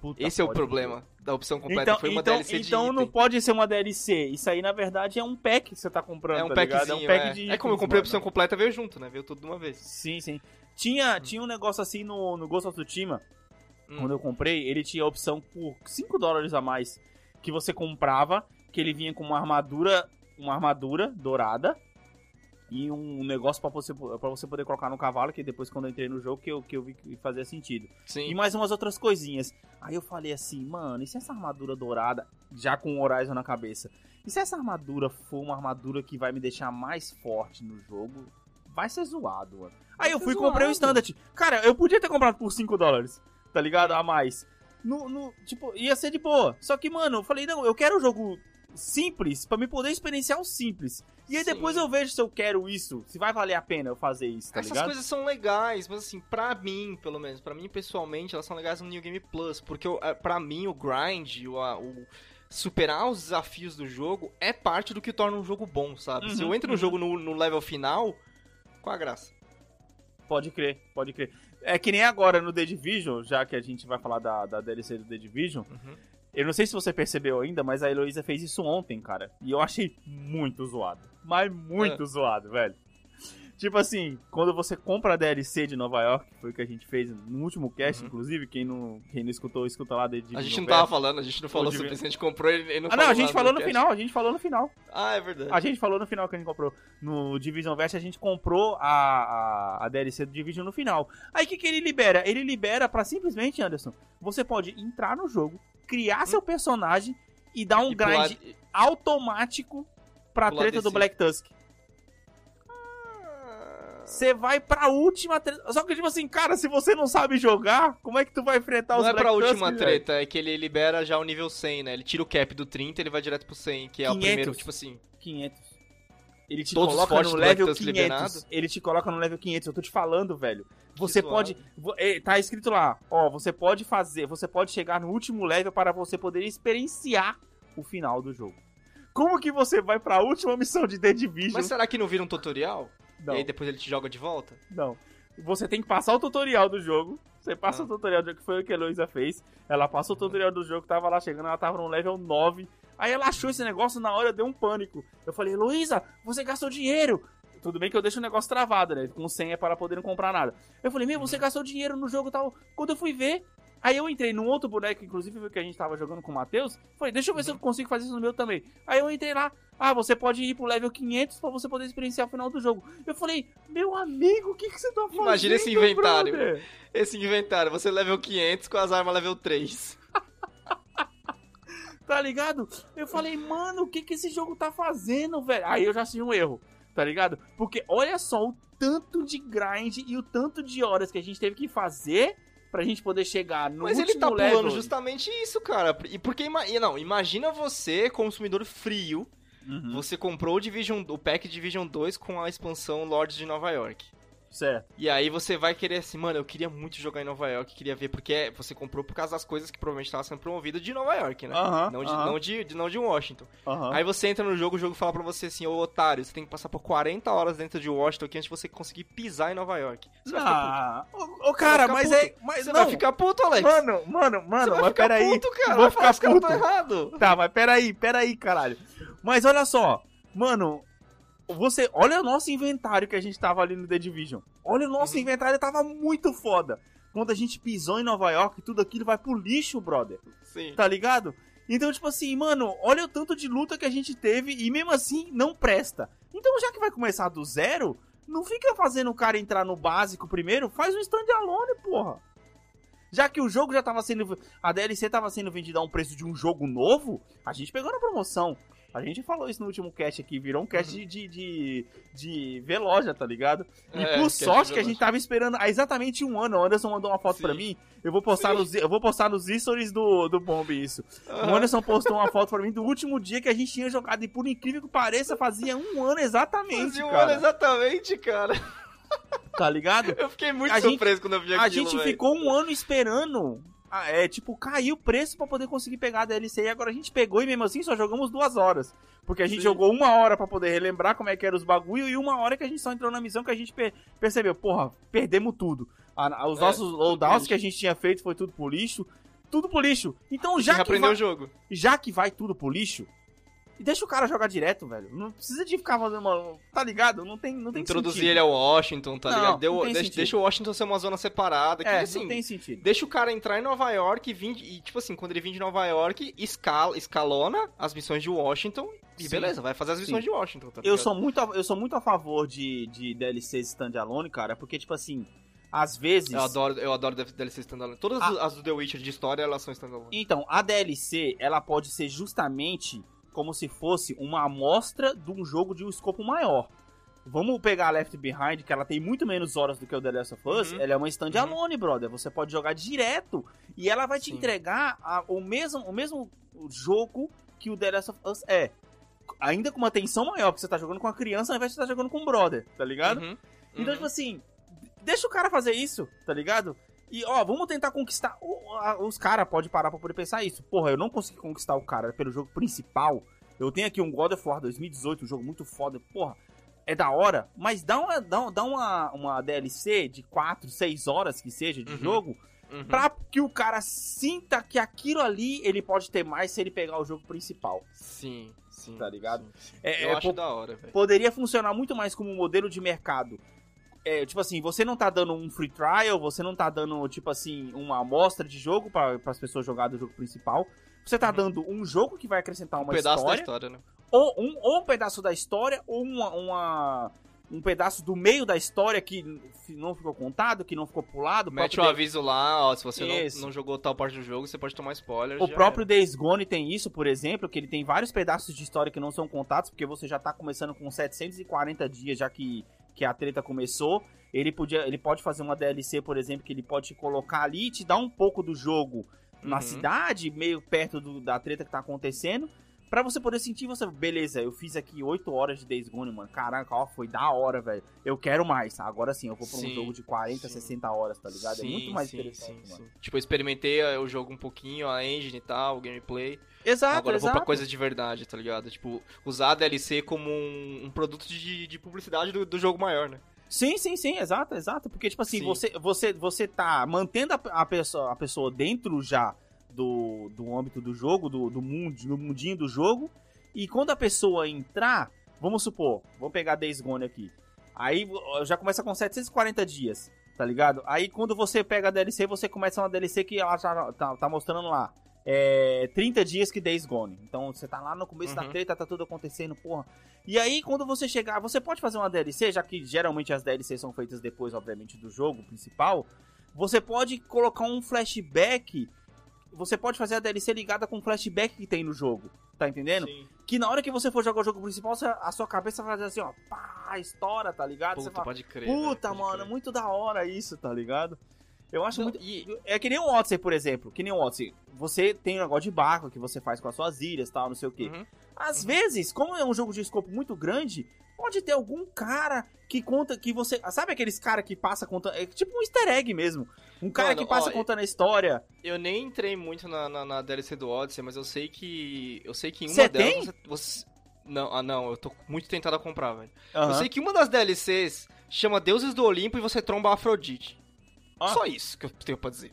Puta, Esse é o problema da opção completa, Então, foi uma então, DLC de então item. não pode ser uma DLC. Isso aí, na verdade, é um pack que você tá comprando, É um tá packzinho, É um pack é. de É como eu comprei a opção completa, veio junto, né? Veio tudo de uma vez. Sim, sim. Tinha, tinha um negócio assim no, no Ghost of Tsushima, Hum. quando eu comprei, ele tinha a opção por 5 dólares a mais que você comprava, que ele vinha com uma armadura, uma armadura dourada e um negócio pra você, pra você poder colocar no cavalo, que depois quando eu entrei no jogo que eu, que eu vi que fazia sentido. Sim. E mais umas outras coisinhas. Aí eu falei assim, mano, e se essa armadura dourada, já com o Horizon na cabeça, e se essa armadura for uma armadura que vai me deixar mais forte no jogo, vai ser zoado, mano. Aí Vai eu fui e comprei o. Standard. Cara, eu podia ter comprado por 5 dólares, tá ligado? A mais. No, no- tipo, ia ser de boa. Só que, mano, eu falei, não, eu quero um jogo simples, pra me poder experienciar o simples. E aí Sim. depois eu vejo se eu quero isso, se vai valer a pena eu fazer isso, tá Essas ligado? coisas são legais, mas assim, pra mim, pelo menos, pra mim pessoalmente, elas são legais no New Game Plus, porque é, pra mim o grind, o, o superar os desafios do jogo é parte do que torna um jogo bom, sabe? Se Uhum, eu entro no uhum. jogo no, no level final, qual a graça? Pode crer, pode crer. É que nem agora no The Division, já que a gente vai falar da, da DLC do The Division. Uhum. Eu não sei se você percebeu ainda, mas a Heloísa fez isso ontem, cara. E eu achei muito zoado. Mas muito É. zoado, velho. Tipo assim, quando você compra a DLC de Nova York, que foi o que a gente fez no último cast, Uhum. inclusive, quem não, quem não escutou, escuta lá Division. A gente não tava falando, a gente não falou sobre isso, a gente comprou e não Ah, não, a gente falou no cast. final, a gente falou no final. Ah, é verdade. A gente falou no final que a gente comprou. No Division Verse a gente comprou a, a, a DLC do Division no final. Aí o que, que ele libera? Ele libera pra simplesmente, Anderson, você pode entrar no jogo, criar seu personagem e dar um E grind pular- automático pra pular treta do desse- Black Tusk. Você vai pra última treta. Só que, tipo assim, cara, se você não sabe jogar, como é que tu vai enfrentar Não os é Black pra última treta, é que ele libera já o nível 100, né? Ele tira o cap do 30 ele vai direto pro 100, que é o 500. primeiro, tipo assim. 500. Ele te Todos os coloca no level Tusk 500. liberado? Ele te coloca no level 500. Eu tô te falando, velho. Você pode. eh, Tá escrito lá, ó. Você pode fazer. Você pode chegar no último level para você poder experienciar o final do jogo. Como que você vai pra última missão de The Division? Mas será que não vira um tutorial? Não, E aí depois ele te joga de volta? não. Você tem que passar o tutorial do jogo. Você passa Ah. o tutorial do jogo, que foi o que a Heloísa fez. Ela passou o tutorial do jogo, tava lá chegando, ela tava no level 9. Aí ela achou esse negócio na hora, deu um pânico. Eu falei, Heloísa, você gastou dinheiro. Tudo bem que eu deixo o negócio travado, né? Com senha para poder não comprar nada. Eu falei, meu, você gastou dinheiro no jogo e tal. Quando eu fui ver, aí eu entrei num outro boneco, inclusive que a gente tava jogando com o Matheus. Falei, deixa eu ver se eu consigo fazer isso no meu também. Aí eu entrei lá, ah, você pode ir pro level 500 pra você poder experienciar o final do jogo. Eu falei, meu amigo, o que, que você tá fazendo? Imagina esse inventário. brother? Esse inventário, você level 500 com as armas level 3. Tá ligado? Eu falei, mano, o que que esse jogo tá fazendo, velho? Aí eu já achei um erro, tá ligado? Porque olha só o tanto de grind e o tanto de horas que a gente teve que fazer pra gente poder chegar no Mas ele tá pulando level. justamente isso, cara. E porque, não, imagina você, consumidor frio, Uhum. você comprou o Division, o pack Division 2 com a expansão Lords de Nova York. Certo. E aí você vai querer assim, mano, eu queria muito jogar em Nova York, queria ver, porque você comprou por causa das coisas que provavelmente estavam sendo promovidas de Nova York, né? Aham, não, de, aham. não, de, não de Washington. Aham. Aí você entra no jogo, o jogo fala pra você assim, ô otário, você tem que passar por 40 horas dentro de Washington aqui antes de você conseguir pisar em Nova York. Você vai Ah, ô, ô, cara, mas puto. é. Mas. Você não. vai ficar puto, Alex. Mano, mano, você mano, vai mas peraí. puto, cara. Vou vai ficar puto. errado. Tá, mas peraí, peraí, caralho. Mas olha só, mano, você, olha o nosso inventário que a gente tava ali no The Division. Olha o nosso Uhum. inventário, tava muito foda. Quando a gente pisou em Nova York, tudo aquilo vai pro lixo, brother. Sim. Tá ligado? Então, tipo assim, mano, olha o tanto de luta que a gente teve e mesmo assim não presta. Então, já que vai começar do zero, não fica fazendo o cara entrar no básico primeiro, faz um standalone, porra. Já que o jogo já tava sendo. A DLC tava sendo vendida a um preço de um jogo novo, a gente pegou na promoção. A gente falou isso no último cast aqui, virou um cast de, de, de, de V-Loja, tá ligado? E É, por sorte que a gente tava esperando há exatamente um ano. O Anderson mandou uma foto Sim. pra mim. Eu vou postar Sim. nos, eu vou postar nos stories do, do Bomb isso. O Aham. Anderson postou uma foto pra mim do último dia que a gente tinha jogado. E por incrível que pareça, fazia um ano exatamente, Fazia um cara. ano exatamente, cara. Tá ligado? Eu fiquei muito A gente- surpreso quando eu vi aquilo, A gente velho. ficou um ano esperando. Ah, É, tipo, caiu o preço pra poder conseguir pegar a DLC. E agora a gente pegou e mesmo assim só jogamos duas horas. Porque a gente Sim. jogou uma hora pra poder relembrar como é que era os bagulho. E uma hora que a gente só entrou na missão que a gente per- percebeu. Porra, perdemos tudo. A- os É, nossos loadouts que a gente tinha feito foi tudo pro lixo. Tudo pro lixo. Então Já já que, aprendeu vai, o jogo. já que vai tudo pro lixo, deixa o cara jogar direto, velho. Não precisa de ficar fazendo uma. Tá ligado? Não tem, não tem Introduzir sentido. ele ao Washington, tá Não, ligado? Deu- não deixa, deixa o Washington ser uma zona separada. Que, É, assim, não tem sentido. Deixa o cara entrar em Nova York e vir. E, tipo assim, quando ele vir de Nova York, escala, escalona as missões de Washington. E Sim. beleza, vai fazer as missões Sim. de Washington, tá Eu ligado? sou, muito a, eu sou muito a favor de, de DLCs standalone, cara, porque, tipo assim, às vezes. Eu adoro, eu adoro DLC standalone. Todas Ah. as do The Witcher de história, elas são standalone. Então, a DLC, ela pode ser justamente como se fosse uma amostra de um jogo de um escopo maior. Vamos pegar a Left Behind, que ela tem muito menos horas do que o The Last of Us. Uhum. Ela é uma standalone, brother. Você pode jogar direto e ela vai te Sim. entregar a- o, mesmo, o mesmo jogo que o The Last of Us é. Ainda com uma tensão maior, porque você tá jogando com a criança ao invés de você tá jogando com um brother, tá ligado? Uhum, Então, uhum. tipo assim, deixa o cara fazer isso, tá ligado? E, ó, vamos tentar conquistar. Os caras podem parar pra poder pensar isso. Porra, eu não consegui conquistar o cara pelo jogo principal. Eu tenho aqui um God of War 2018, um jogo muito foda. Porra, é da hora. Mas dá uma, dá, dá uma, uma DLC de 4, 6 horas que seja de Uhum. jogo. Uhum. Pra que o cara sinta que aquilo ali ele pode ter mais se ele pegar o jogo principal. Sim, sim. Tá ligado? sim, sim. É- eu é acho da hora, velho. poderia funcionar muito mais como um modelo de mercado. É, tipo assim, você não tá dando um free trial, você não tá dando, tipo assim, uma amostra de jogo para as pessoas jogar do jogo principal. Você tá Uhum. dando um jogo que vai acrescentar Um uma pedaço da história, história, né? ou, um, ou um pedaço da história, ou uma, uma- um pedaço do meio da história que não ficou contado, que não ficou pulado. Mete um aviso lá, ó, se você não, não jogou tal parte do jogo, você pode tomar spoiler. O próprio era. Days Gone tem isso, por exemplo, que ele tem vários pedaços de história que não são contados, porque você já tá começando com 740 dias, já que, que a treta começou. Ele, podia, ele pode fazer uma DLC, por exemplo, que ele pode te colocar ali e te dar um pouco do jogo na Uhum. cidade, meio perto do- da treta que tá acontecendo, pra você poder sentir, você, beleza, eu fiz aqui 8 horas de Days Gone, mano, caraca, ó, foi da hora, velho, eu quero mais, agora sim, eu vou pra um Sim, jogo de 40, sim. 60 horas, tá ligado? é Sim, muito mais sim, interessante, mano. Tipo, eu experimentei eh, o jogo um pouquinho, a engine e tal, o gameplay. Exato, Agora eu vou exato. pra coisa de verdade, tá ligado? Tipo, usar a DLC como um, um produto de, de publicidade do, do jogo maior, né? Sim, sim, sim, exato, exato. Porque, tipo assim, Sim. você, você, você tá mantendo a, a pessoa, a pessoa dentro já do, do âmbito do jogo, do, do mundo, no mundinho do jogo. E quando a pessoa entrar, vamos supor, vou pegar Days Gone aqui. Aí já começa com 740 dias, tá ligado? Aí quando você pega a DLC, você começa uma DLC que ela já tá, tá mostrando lá. É 30 dias que Days Gone. Então você tá lá no começo da Uhum. treta, tá tudo acontecendo, porra. E aí, quando você chegar, você pode fazer uma DLC, já que geralmente as DLCs são feitas depois, obviamente, do jogo principal. Você pode colocar um flashback. Você pode fazer a DLC ligada com o flashback que tem no jogo. Tá entendendo? Sim. Que na hora que você for jogar o jogo principal, você- a sua cabeça vai fazer assim, ó, pá, estoura, tá ligado? você Puta, fala, pode crer. puta, pode mano, crer. muito da hora isso, tá ligado? Eu acho Não, muito. e- É que nem o Odyssey, por exemplo. Que nem o Odyssey. Você tem um negócio de barco que você faz com as suas ilhas e tal, não sei o quê. Uhum. Às vezes, como é um jogo de escopo muito grande, pode ter algum cara que conta que você. Sabe aqueles cara que passa contando. É tipo um easter egg mesmo. Um cara Mano, que passa ó, contando a história. Eu nem entrei muito na, na, na DLC do Odyssey, mas eu sei que. Eu sei que em uma Cê delas tem? você, você- Não, ah não, eu tô muito tentado a comprar, velho. Eu Aham. sei que uma das DLCs chama Deuses do Olimpo e você tromba Afrodite. Ah. Só isso que eu tenho pra dizer.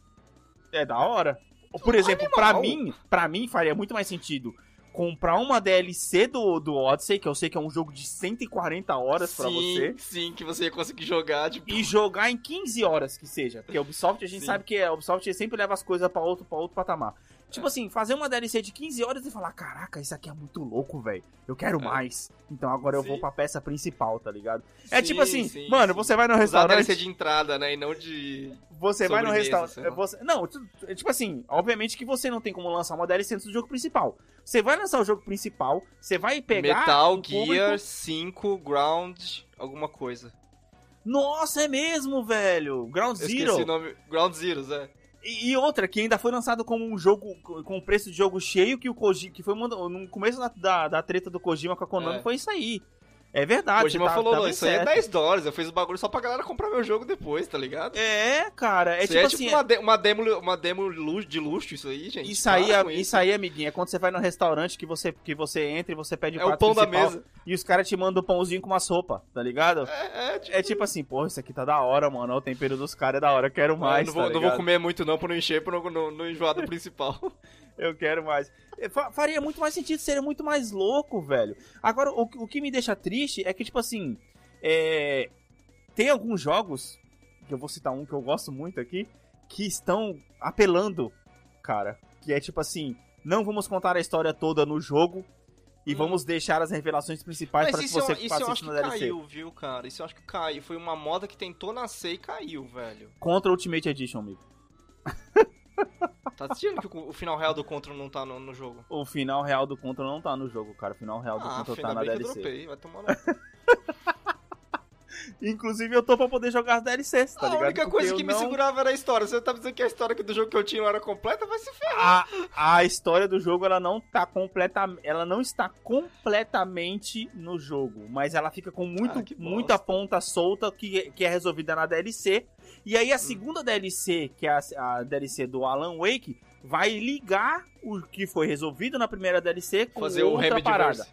É da hora. Por exemplo, pra animal. mim, para mim faria muito mais sentido comprar uma DLC do, do Odyssey, que eu sei que é um jogo de 140 horas pra sim, você, sim, que você ia conseguir jogar, tipo. e jogar em 15 horas que seja. Porque a Ubisoft, a gente Sim. sabe que a Ubisoft sempre leva as coisas pra outro, pra outro patamar. Tipo assim, fazer uma DLC de 15 horas e falar, caraca, isso aqui é muito louco, velho. Eu quero É. mais. Então agora eu Sim. vou pra peça principal, tá ligado? É Sim, tipo assim, sim, mano, você vai no Usar restaurante. DLC de entrada, né? E não de. Você vai no restaurante. Você... Não, tu- tipo assim, obviamente que você não tem como lançar uma DLC antes do jogo principal. Você vai lançar o jogo principal, você vai pegar. Metal público- Gear 5 Ground alguma coisa. Nossa, é mesmo, velho! Ground Eu Zero. esqueci o nome. Ground Zeroes, é. E, outra, que ainda foi lançado como um jogo com preço de jogo cheio, que o Kojima, que foi uma- no começo da, da, da treta do Kojima com a Konami, É. foi isso aí. É verdade. Kojima você tá- falou, tá não, isso aí é certo. 10 dólares. Eu fiz o bagulho só pra galera comprar meu jogo depois, tá ligado? É, cara, é isso tipo é assim. tipo uma, de- uma demo, uma demo de luxo, isso aí, gente. Isso aí, é- com isso aí, amiguinho, é quando você vai no restaurante que você, que você entra e você pede É o pão da mesa. E os caras te mandam o pãozinho com uma sopa, tá ligado? É, é, tipo, É tipo assim, porra, isso aqui tá da hora, mano. O tempero dos caras é da hora, eu quero mais. eu não, vou, tá não vou comer muito não pra não encher, pra não, não, não enjoar do principal. Eu quero mais. É, fa- Faria muito mais sentido, seria muito mais louco, velho. Agora, o, o que me deixa triste é que, tipo assim, é, tem alguns jogos, que eu vou citar um que eu gosto muito aqui, que estão apelando, cara. Que é tipo assim, não vamos contar a história toda no jogo e Hum. vamos deixar as revelações principais para que isso, você eu, isso eu faça acho isso que DLC. caiu, viu, cara? Isso eu acho que caiu. Foi uma moda que tentou nascer e caiu, velho. Contra Ultimate Edition, amigo. Tá assistindo que o, o final real do Contra não tá no, no jogo? O final real do Contra não tá no jogo, cara. O final real do Ah, Contra tá na que eu DLC. dropei. Vai tomar. Inclusive, eu tô pra poder jogar as DLCs, tá a ligado? única Porque coisa que me não- segurava era a história. Você tá dizendo que a história do jogo que eu tinha era completa? Vai se ferrar. a, a história do jogo ela não tá completa, ela não está completamente no jogo, mas ela fica com muito, Ah, muita ponta solta que, que é resolvida na DLC. E aí a Hum. segunda DLC, que é a, a DLC do Alan Wake, vai ligar o que foi resolvido na primeira DLC com Fazer o outra Remedy parada.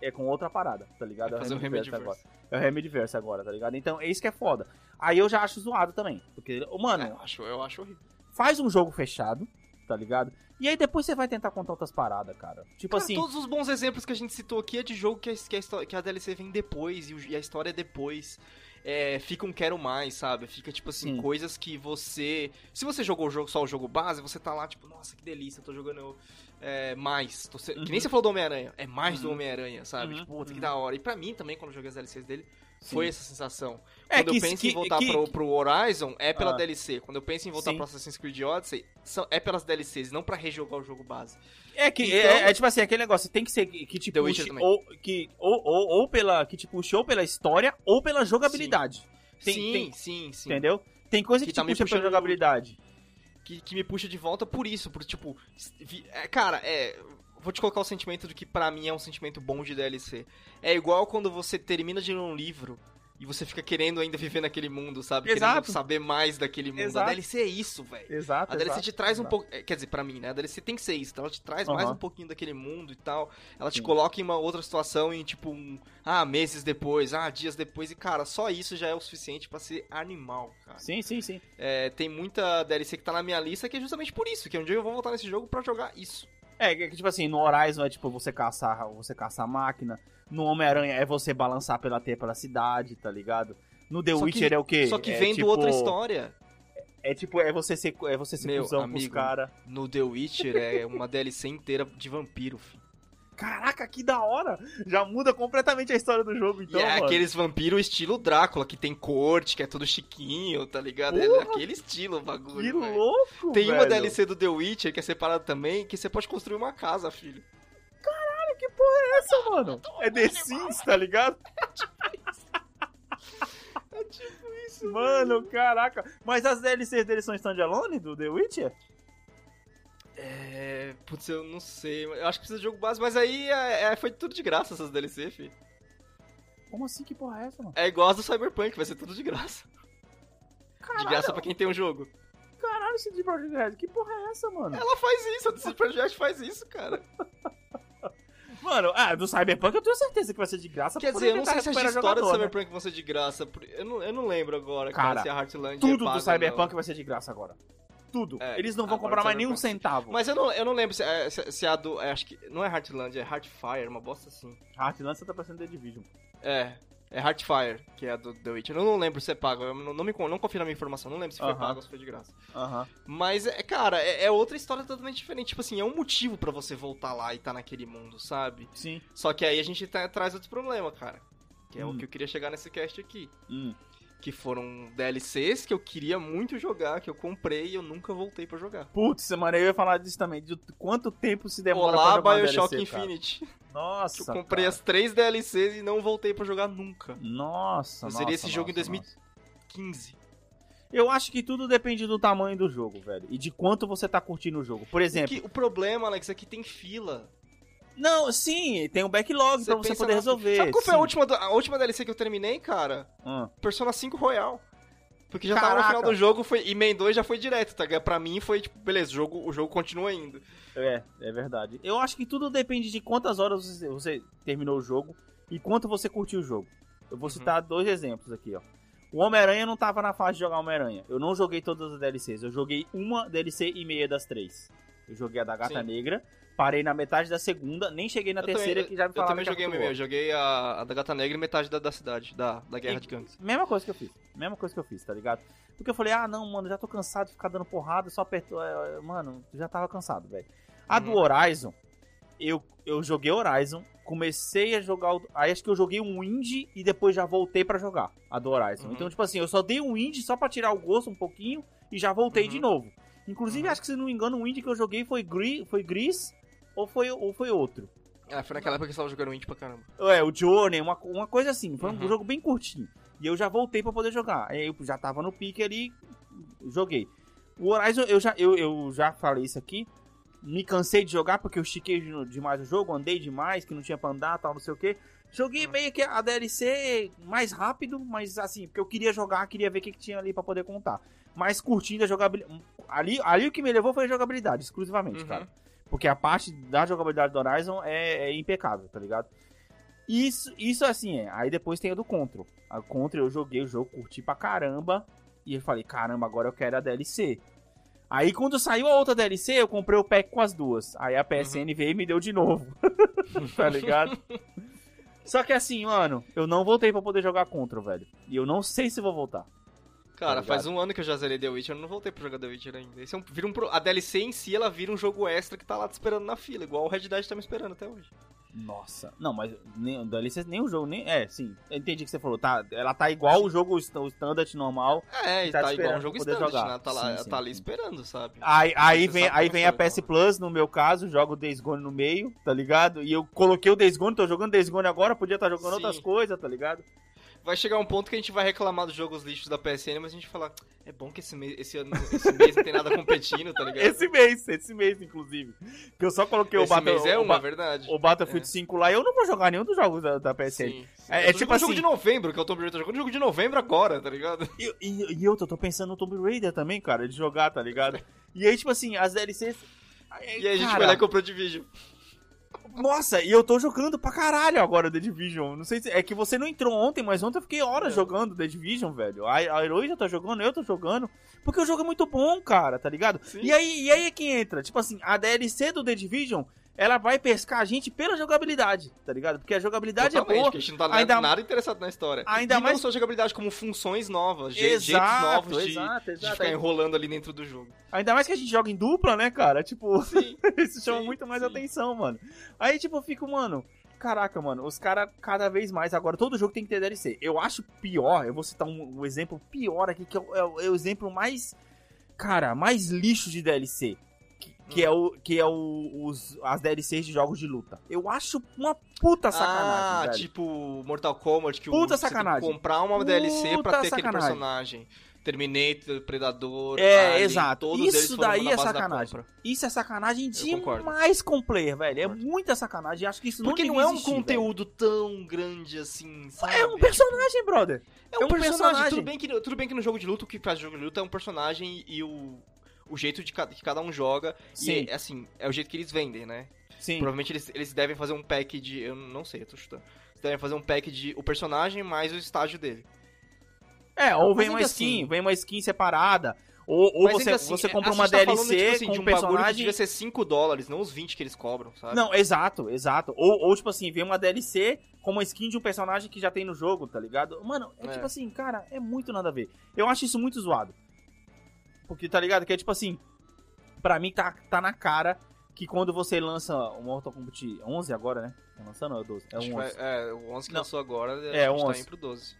É com outra parada, tá ligado? É fazer o Remedyverse. agora. É o Remedyverse agora, tá ligado? Então, é isso que é foda. Aí eu já acho zoado também. Porque, mano, É, eu, acho, eu acho horrível. faz um jogo fechado, tá ligado? E aí depois você vai tentar contar outras paradas, cara. Tipo Cara, assim, todos os bons exemplos que a gente citou aqui é de jogo que a, que a, que a DLC vem depois e, e a história é depois. É, fica um quero mais, sabe? Fica tipo assim, Sim. coisas que você. Se você jogou o jogo, só o jogo base, você tá lá, tipo, nossa, que delícia, tô jogando é, mais. Se- Que nem Uhum. você falou do Homem-Aranha, é mais do Uhum. Homem-Aranha, sabe? Uhum, Tipo, puta, que uhum. da hora. E pra mim também, quando eu joguei as DLCs dele, sim. foi essa sensação. É Quando que- eu penso que- em voltar que- pro, pro Horizon, é pela Ah. DLC. Quando eu penso em voltar Sim. pro Assassin's Creed Odyssey, são- é pelas DLCs, não pra rejogar o jogo base. É que Então- é, é tipo assim, aquele negócio, tem que ser que te puxe ou que ou, ou, ou pela que te puxe ou pela história ou pela jogabilidade. Tem- sim, tem- sim, sim. Entendeu? Tem coisa que, Que tá te puxa pela jogabilidade. Que, que me puxa de volta por isso, por tipo, é, cara, é, vou te colocar o sentimento de que pra mim é um sentimento bom de DLC. É igual quando você termina de ler um livro e você fica querendo ainda viver naquele mundo, sabe? Exato. Querendo saber mais daquele mundo. Exato. A DLC é isso, velho. Exato. A DLC exato, te traz um pouco. é, Quer dizer, pra mim, né? A DLC tem que ser isso. Então ela te traz mais Aham. um pouquinho daquele mundo e tal. Ela te Sim. coloca em uma outra situação em tipo um. Ah, meses depois, ah, dias depois. E, cara, só isso já é o suficiente pra ser animal, cara. Sim, sim, sim. É, tem muita DLC que tá na minha lista que é justamente por isso, que um dia eu vou voltar nesse jogo pra jogar isso. É, que tipo assim, no Horizon é tipo você caçar, você caçar a máquina. No Homem-Aranha é você balançar pela teia pela cidade, tá ligado? No The Só que- Witcher é o quê? Só que é, vem tipo, do outra história. É tipo, é você ser, é você ser Meu cuzão amigo. pros cara. No The Witcher é uma DLC inteira de vampiro, filho. Caraca, que da hora! Já muda completamente a história do jogo, então, e é mano. aqueles vampiros estilo Drácula, que tem corte, que é todo chiquinho, tá ligado? É Porra! aquele estilo o bagulho. Que velho. louco, Tem uma velho. DLC do The Witcher que é separada também, que você pode construir uma casa, filho. Que porra é essa, mano? É The Sims, tá ligado? É tipo isso. Mano, caraca. Mas as DLCs deles são standalone do The Witcher? É, É. Putz, eu não sei. Eu acho que precisa de jogo base, mas aí é, é- foi tudo de graça essas DLC, fi. Como assim? Que porra é essa, mano? É igual as do Cyberpunk, vai ser tudo de graça. De Caralho, graça pra quem tem um jogo. caralho esse de Project Red. Que porra é essa, mano? Ela faz isso, a DC Projekt faz isso, cara. Mano, ah, do Cyberpunk eu tenho certeza que vai ser de graça. Quer dizer, eu não sei se as histórias do né? Cyberpunk vão ser de graça. Eu não, eu não lembro agora, Cara, cara, se a Heartland é Tudo paga do Cyberpunk não. vai ser de graça agora. Tudo. É, Eles não vão comprar mais nenhum centavo. Mas eu não, eu não lembro se, é, se, se a do. é, acho que. Não é Heartland, é Heartfire, uma bosta assim. Heartland você tá parecendo The Division. É. É Heartfire, que é a do The Witcher. Eu não lembro se é pago, eu não, não, me, não confio na minha informação, não lembro se foi Aham. pago ou se foi de graça. Aham. Mas, é, cara, é, é outra história totalmente diferente. Tipo assim, é um motivo pra você voltar lá e tá naquele mundo, sabe? Sim. Só que aí a gente tá, traz outro problema, cara. Que é Hum. o que eu queria chegar nesse cast aqui. Hum. Que foram DLCs que eu queria muito jogar, que eu comprei e eu nunca voltei pra jogar. Putz, mano, eu ia falar disso também. De quanto tempo se demora pra Olá, jogar uma Bioshock DLC, cara. Infinite. Nossa, Que eu comprei cara. as três DLCs e não voltei pra jogar nunca. Nossa, Eu zerei esse jogo em nossa, 2000. nossa. 15. Eu acho que tudo depende do tamanho do jogo, velho. E de quanto você tá curtindo o jogo. Por exemplo... Que, o problema, Alex, é que tem fila. Não, sim, tem um backlog pra você poder na- resolver. Sabe qual foi a última, a última DLC que eu terminei, cara? Ah, Persona 5 Royal. Porque já tava no Caraca. final do jogo, foi, emendou e já foi direto, tá? Pra mim foi tipo, beleza, o jogo, o jogo continua indo. é, é verdade. Eu acho que tudo depende de quantas horas você, você terminou o jogo e quanto você curtiu o jogo. Eu vou Uhum. citar dois exemplos aqui, ó. O Homem-Aranha não tava na fase de jogar Homem-Aranha. Eu não joguei todas as DLCs. Eu joguei uma DLC e meia das três. Eu joguei a da Gata Sim. Negra, parei na metade da segunda, nem cheguei na Eu terceira também- que já me Eu falaram também que joguei o meu, eu joguei a, a da Gata Negra e metade da, da cidade, da, da Guerra E- de Gangues. Mesma coisa que eu fiz. Mesma coisa que eu fiz, tá ligado? Porque eu falei, ah, não, mano, já tô cansado de ficar dando porrada, só apertou. é, é, Mano, já tava cansado, velho. A do Uhum. Horizon, eu, eu joguei Horizon, comecei a jogar. o- Aí acho que eu joguei um indie e depois já voltei pra jogar a do Horizon. Uhum. Então, tipo assim, eu só dei um indie só pra tirar o gosto um pouquinho e já voltei Uhum. de novo. Inclusive, Uhum. acho que se não me engano, o indie que eu joguei foi, gri, foi Gris ou foi, ou foi outro. Ah, foi naquela época que você tava jogando indie pra caramba. É, o Journey, uma, uma coisa assim. Foi um Uhum. jogo bem curtinho. E eu já voltei pra poder jogar. Aí eu já tava no pique ali, joguei. O Horizon, eu já, eu, eu já falei isso aqui. Me cansei de jogar porque eu estiquei de- demais o jogo, andei demais, que não tinha pra andar, tal, não sei o que. Joguei Uhum. meio que a DLC mais rápido, mas assim, porque eu queria jogar, queria ver o que, que tinha ali pra poder contar. Mas curtindo a jogabilidade. Ali, ali o que me levou foi a jogabilidade, exclusivamente, Uhum. cara. Porque a parte da jogabilidade do Horizon é, é impecável, tá ligado? Isso, isso assim é. Aí depois tem a do Control. A Control eu joguei o jogo, curti pra caramba. E eu falei, caramba, agora eu quero a DLC. Aí quando saiu a outra DLC, eu comprei o pack com as duas. Aí a PSN veio e me deu de novo. tá ligado? Só que assim, mano, eu não voltei pra poder jogar Control, velho. E eu não sei se vou voltar. Cara, Tá faz um ano que eu já zerei The Witcher, eu não voltei pra jogar The Witcher ainda. Esse é um, vira um, a DLC em si, ela vira um jogo extra que tá lá te esperando na fila, igual o Red Dead tá me esperando até hoje. Nossa. Não, mas nem, DLC, nem o jogo, nem. É, sim. Eu entendi o que você falou. Tá, ela tá igual o jogo, o sta- o standard normal. É, e Tá tá, igual um jogo standard, jogar. né? Tá, lá, Sim, sim, tá ali sim. esperando, sabe? Aí, aí Você vem, sabe aí vem a funciona, PS. Plus, no meu caso, jogo o Days Gone no meio, tá ligado? E eu coloquei o Days Gone, tô jogando Days Gone agora, podia estar jogando Sim. outras coisas, tá ligado? Vai chegar um ponto que a gente vai reclamar dos jogos lixos da PSN, mas a gente falar, é bom que esse mês, esse ano, esse mês não tem nada competindo, tá ligado? Esse mês, esse mês, inclusive. Que eu só coloquei o, Esse Battle, mês é o, uma, Ba- verdade. o Battlefield É. 5 lá e eu não vou jogar nenhum dos jogos da, da PSN. Sim, sim. É- Eu é tipo jogando jogo assim- de novembro, que é o Tomb Raider, tô jogando jogo de novembro agora, tá ligado? E, e, e eu tô, tô pensando no Tomb Raider também, cara, de jogar, tá ligado? E aí, tipo assim, as DLCs. E aí a gente cara, vai lá e comprou Division. Nossa, e eu tô jogando pra caralho agora The Division. Não sei se. É que você não entrou ontem, mas ontem eu fiquei horas É. jogando The Division, velho. A, a já tá jogando, eu tô jogando. Porque o jogo é muito bom, cara, tá ligado? Sim. E aí, e aí é que entra. Tipo assim, a DLC do The Division, ela vai pescar a gente pela jogabilidade, tá ligado? Porque a jogabilidade é Totalmente, boa. porque a gente não tá ainda- nada interessado na história. ainda e mais- não só jogabilidade, como funções novas, je- jeitos Exato, novos de, exato, de exato. ficar enrolando ali dentro do jogo. Ainda mais que a gente joga em dupla, né, cara? Tipo, Sim, isso chama Sim, muito mais sim. atenção, mano. Aí, tipo, eu fico, mano. Caraca, mano, os caras cada vez mais agora, todo jogo tem que ter DLC. Eu acho pior, eu vou citar um, um exemplo pior aqui, que é o, é o- é o exemplo mais. Cara, mais lixo de DLC. Que, é, o, que é o, os, as DLCs de jogos de luta. Eu acho uma puta sacanagem. ah, velho. tipo Mortal Kombat, que o- Puta que sacanagem. comprar uma DLC pra ter aquele sacanagem. personagem. Terminator, Predador, É, Alien, exato. todos eles Isso daí é da sacanagem. compra. Isso é sacanagem demais com o player, velho. É muita sacanagem. Acho que isso Porque não não é um existir, conteúdo tão grande assim, velho. sabe? É um personagem, brother. É um, é um personagem. personagem. Tudo, bem que, tudo bem que no jogo de luta, o que faz o jogo de luta é um personagem e o, o jeito de cada, que cada um joga. Sim. E, assim, é o jeito que eles vendem, né? Sim. Provavelmente eles, eles devem fazer um pack de... Eu não sei, eu tô chutando. Eles devem fazer um pack de o personagem mais o estágio dele. É, ou vem uma skin, assim- vem uma skin separada. Ou, ou você, assim, você compra a uma gente tá falando, DLC tipo assim, com de um um bagulho que personagem. devia ser 5 dólares, não os 20 que eles cobram, sabe? Não, exato, exato. Ou, ou, tipo assim, vem uma DLC com uma skin de um personagem que já tem no jogo, tá ligado? Mano, é, É. tipo assim, cara, é muito nada a ver. Eu acho isso muito zoado. Porque, tá ligado? Que é tipo assim, pra mim tá, tá na cara que quando você lança o Mortal Kombat 11 agora, né? Tá lançando ou é 12? É um que 11. vai- é, o 11 que Não. lançou agora, É, a o gente tá 11. indo pro 12.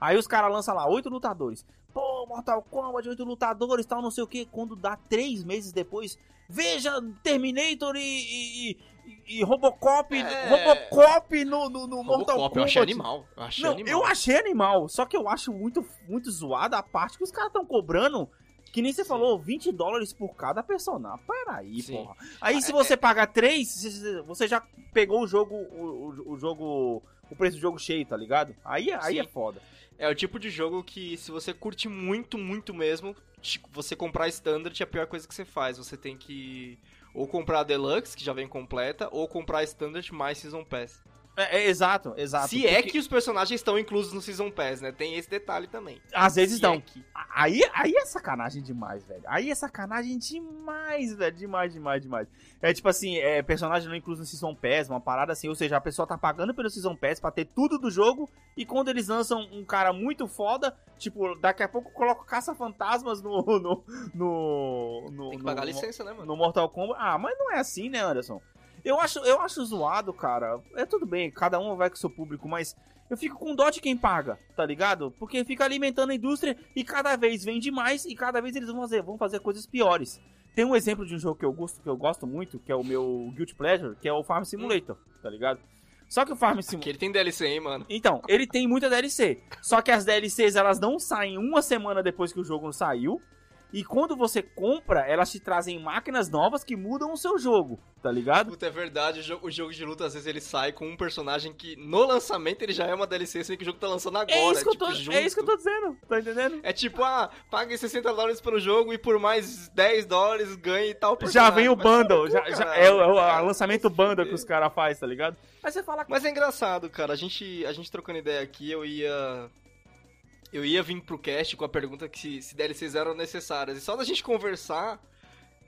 Aí os caras lançam lá, oito lutadores. Pô, Mortal Kombat, oito lutadores, tal, não sei o que. Quando dá três meses depois, veja Terminator e, e, e- e Robocop, É. Robocop no, no, no Mortal Robocop, Kombat. eu achei animal. Eu achei Não, animal. eu achei animal, só que eu acho muito, muito zoada a parte que os caras estão cobrando. Que nem você falou, 20 dólares por cada personagem. Peraí, Sim. porra. Aí Ah, se é- você pagar 3, você já pegou o jogo, o, o, jogo, o preço do jogo cheio, tá ligado? Aí, aí Sim. é foda. É o tipo de jogo que, se você curte muito, muito mesmo, te- você comprar Standard é a pior coisa que você faz. Você tem que ou comprar a Deluxe, que já vem completa, ou comprar a Standard mais Season Pass. É, é, exato, exato. se é Porque que os personagens estão inclusos no Season Pass, né? Tem esse detalhe também. Às vezes Se não. é que- Aí, aí é sacanagem demais, velho. Aí é sacanagem demais, velho. Demais, demais, demais. É tipo assim, é, personagem não incluso no Season Pass, uma parada assim. Ou seja, a pessoa tá pagando pelo Season Pass pra ter tudo do jogo. E quando eles lançam um cara muito foda, tipo, daqui a pouco coloca caça-fantasmas no, no, no, no. Tem que pagar no- licença, né, mano? no Mortal Kombat. Ah, mas não é assim, né, Anderson? Eu acho, eu acho zoado, cara. É tudo bem, cada um vai com o seu público, mas eu fico com dó de quem paga, tá ligado? Porque fica alimentando a indústria e cada vez vende mais e cada vez eles vão fazer, vão fazer coisas piores. Tem um exemplo de um jogo que eu gosto, que eu gosto muito, que é o meu Guilty Pleasure, que é o Farm Simulator, tá ligado? Só que o Farm Simulator. ele tem DLC, hein, mano? Então, ele tem muita DLC. Só que as DLCs elas não saem uma semana depois que o jogo saiu. E quando você compra, elas te trazem máquinas novas que mudam o seu jogo, tá ligado? Puta, é verdade, o jogo, o jogo de luta, às vezes, ele sai com um personagem que, no lançamento, ele já é uma DLC, sendo que o jogo tá lançando agora. É isso, que eu tipo, tô, junto. é isso que eu tô dizendo, tá entendendo? É tipo, ah, pague 60 dólares pelo jogo e por mais 10 dólares ganhe tal Já personagem. vem o bundle, cu, já, já é o, é o- lançamento bundle que os caras fazem, tá ligado? Aí você fala, Mas é engraçado, cara. A gente, a gente trocando ideia aqui, eu ia. Eu ia vir pro cast com a pergunta que se, se DLCs eram necessárias. E só da gente conversar,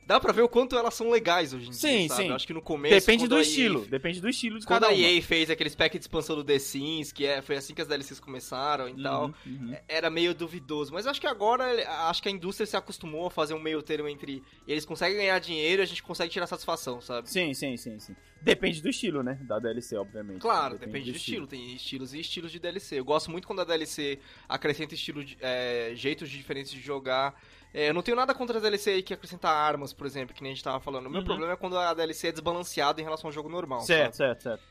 dá pra ver o quanto elas são legais hoje em Sim, dia, sabe? sim. Acho que no começo. depende quando do a EA estilo, depende do estilo de Quando cada a uma. EA fez aqueles packs de expansão do The Sims, que é, foi assim que as DLCs começaram e tal, Uhum, uhum. era meio duvidoso. Mas acho que agora, acho que a indústria se acostumou a fazer um meio termo entre eles conseguem ganhar dinheiro e a gente consegue tirar satisfação, sabe? Sim, sim, sim, sim. Depende do estilo, né? Da DLC, obviamente. Claro, depende, do estilo. Tem estilos e estilos de DLC. Eu gosto muito quando a DLC acrescenta estilo de- é, jeitos diferentes de jogar. É, eu não tenho nada contra a DLC aí que acrescenta armas, por exemplo, que nem a gente tava falando. O meu Uhum. problema é quando a DLC é desbalanceada em relação ao jogo normal. Certo, sabe? certo, certo.